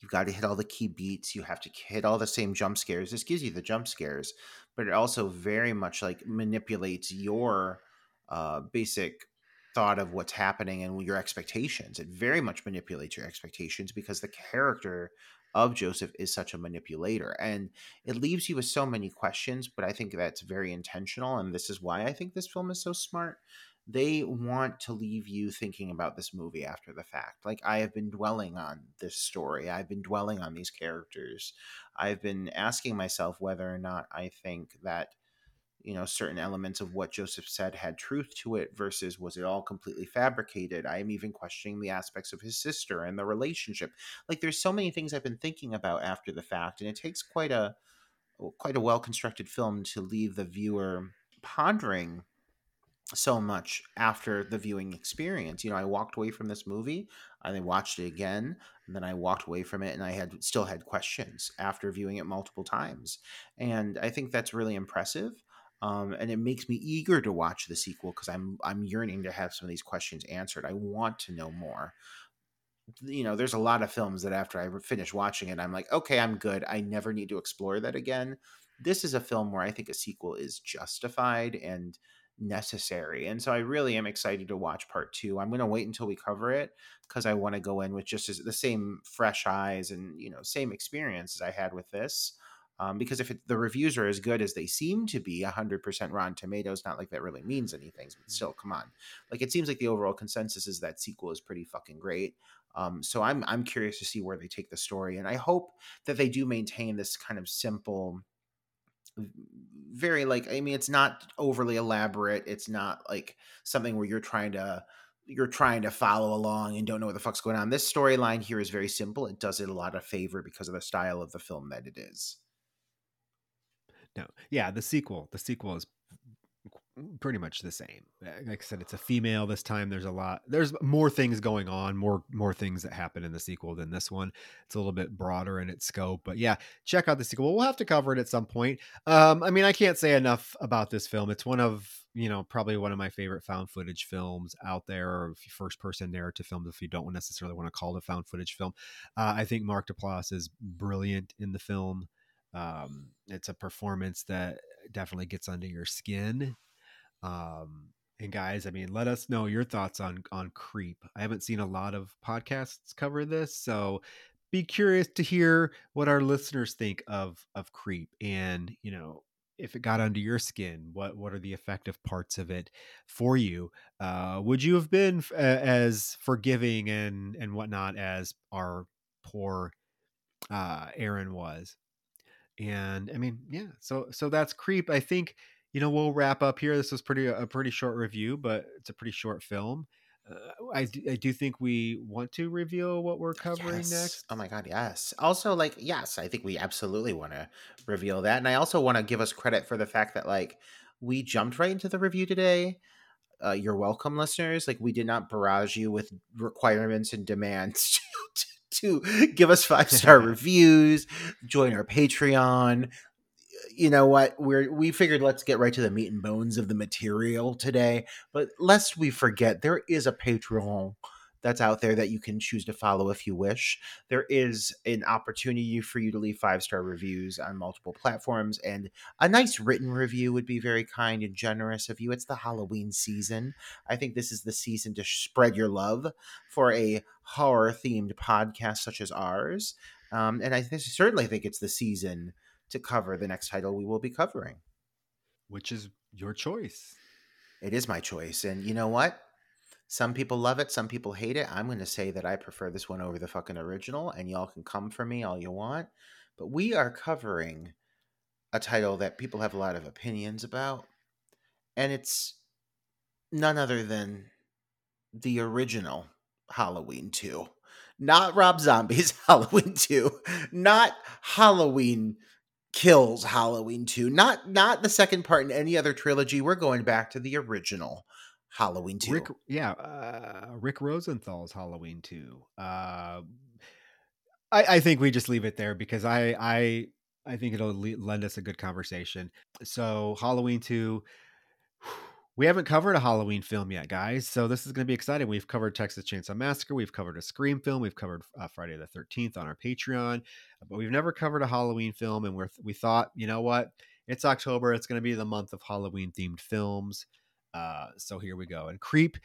B: You've got to hit all the key beats. You have to hit all the same jump scares. This gives you the jump scares but it also very much like manipulates your uh, basic thought of what's happening and your expectations. It very much manipulates your expectations because the character of Joseph is such a manipulator and it leaves you with so many questions, but I think that's very intentional. And this is why I think this film is so smart they want to leave you thinking about this movie after the fact. Like I have been dwelling on this story. I've been dwelling on these characters. I've been asking myself whether or not I think that you know certain elements of what Joseph said had truth to it versus was it all completely fabricated. I am even questioning the aspects of his sister and the relationship. Like there's so many things I've been thinking about after the fact and it takes quite a quite a well constructed film to leave the viewer pondering so much after the viewing experience. You know, I walked away from this movie, and I watched it again, and then I walked away from it, and I had still had questions after viewing it multiple times. And I think that's really impressive. Um, and it makes me eager to watch the sequel because I'm I'm yearning to have some of these questions answered. I want to know more. You know, there's a lot of films that after I finish watching it, I'm like, okay, I'm good. I never need to explore that again. This is a film where I think a sequel is justified and necessary. And so I really am excited to watch part two. I'm going to wait until we cover it because I want to go in with just as, the same fresh eyes and, you know, same experience as I had with this. Um, because if it, the reviews are as good as they seem to be, 100% Rotten Tomatoes, not like that really means anything. But still, come on. Like it seems like the overall consensus is that sequel is pretty fucking great. Um, so I'm I'm curious to see where they take the story, and I hope that they do maintain this kind of simple, very like I mean, it's not overly elaborate. It's not like something where you're trying to you're trying to follow along and don't know what the fuck's going on. This storyline here is very simple. It does it a lot of favor because of the style of the film that it is.
A: No, yeah, the sequel. The sequel is pretty much the same. Uh, like I said, it's a female this time. There's a lot. There's more things going on. More more things that happen in the sequel than this one. It's a little bit broader in its scope. But yeah, check out the sequel. We'll have to cover it at some point. Um, I mean, I can't say enough about this film. It's one of you know probably one of my favorite found footage films out there, or first person narrative films. If you don't necessarily want to call it a found footage film, uh, I think Mark Duplass is brilliant in the film. Um, it's a performance that definitely gets under your skin. Um, and guys, I mean, let us know your thoughts on on Creep. I haven't seen a lot of podcasts cover this, so be curious to hear what our listeners think of of Creep, and you know, if it got under your skin, what what are the effective parts of it for you? Uh, would you have been f- as forgiving and and whatnot as our poor uh, Aaron was? and i mean yeah so so that's creep i think you know we'll wrap up here this was pretty a pretty short review but it's a pretty short film uh, I, do, I do think we want to reveal what we're covering
B: Yes.
A: next
B: Oh my god, yes. Also, like, yes, I think we absolutely want to reveal that, and I also want to give us credit for the fact that like we jumped right into the review today. Uh, you're welcome, listeners. Like, we did not barrage you with requirements and demands (laughs) to, to give us five star (laughs) reviews, join our Patreon. You know what? We're we figured let's get right to the meat and bones of the material today. But lest we forget, there is a Patreon that's out there that you can choose to follow if you wish. There is an opportunity for you to leave five star reviews on multiple platforms, and a nice written review would be very kind and generous of you. It's the Halloween season. I think this is the season to spread your love for a horror themed podcast such as ours. Um, and I th- certainly think it's the season to cover the next title we will be covering.
A: which is your choice
B: It is my choice. And you know what? Some people love it, some people hate it. I'm going to say that I prefer this one over the fucking original, and y'all can come for me all you want. But we are covering a title that people have a lot of opinions about, and it's none other than the original Halloween 2. Not Rob Zombie's (laughs) Halloween 2, not Halloween Kills Halloween 2, not not the second part in any other trilogy. We're going back to the original Halloween 2.
A: rick yeah uh, rick rosenthal's halloween 2 uh, I, I think we just leave it there because i i i think it'll le- lend us a good conversation so halloween 2 we haven't covered a Halloween film yet, guys. So this is going to be exciting. We've covered Texas Chainsaw Massacre. We've covered a Scream film. We've covered uh, Friday the Thirteenth on our Patreon, but we've never covered a Halloween film. And we're we thought, you know what? It's October. It's going to be the month of Halloween themed films. Uh, so here we go. And Creep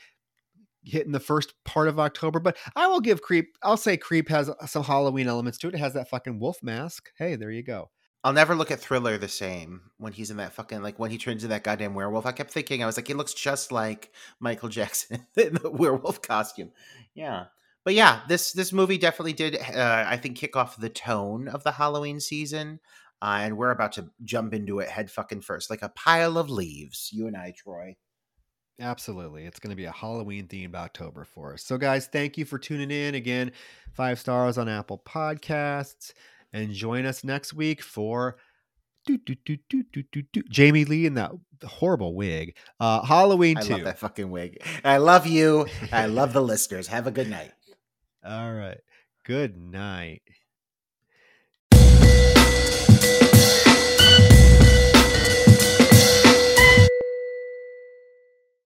A: hitting the first part of October, but I will give Creep. I'll say Creep has some Halloween elements to it. It has that fucking wolf mask. Hey, there you go.
B: I'll never look at Thriller the same when he's in that fucking like when he turns into that goddamn werewolf. I kept thinking I was like, he looks just like Michael Jackson (laughs) in the werewolf costume. Yeah, but yeah, this this movie definitely did. Uh, I think kick off the tone of the Halloween season, uh, and we're about to jump into it head fucking first, like a pile of leaves. You and I, Troy.
A: Absolutely. It's going to be a Halloween themed October for us. So, guys, thank you for tuning in. Again, five stars on Apple Podcasts. And join us next week for doo, doo, doo, doo, doo, doo, doo. Jamie Lee in that horrible wig. Uh, Halloween
B: I
A: 2.
B: love that fucking wig. I love you. I (laughs) love the listeners. Have a good night.
A: All right. Good night.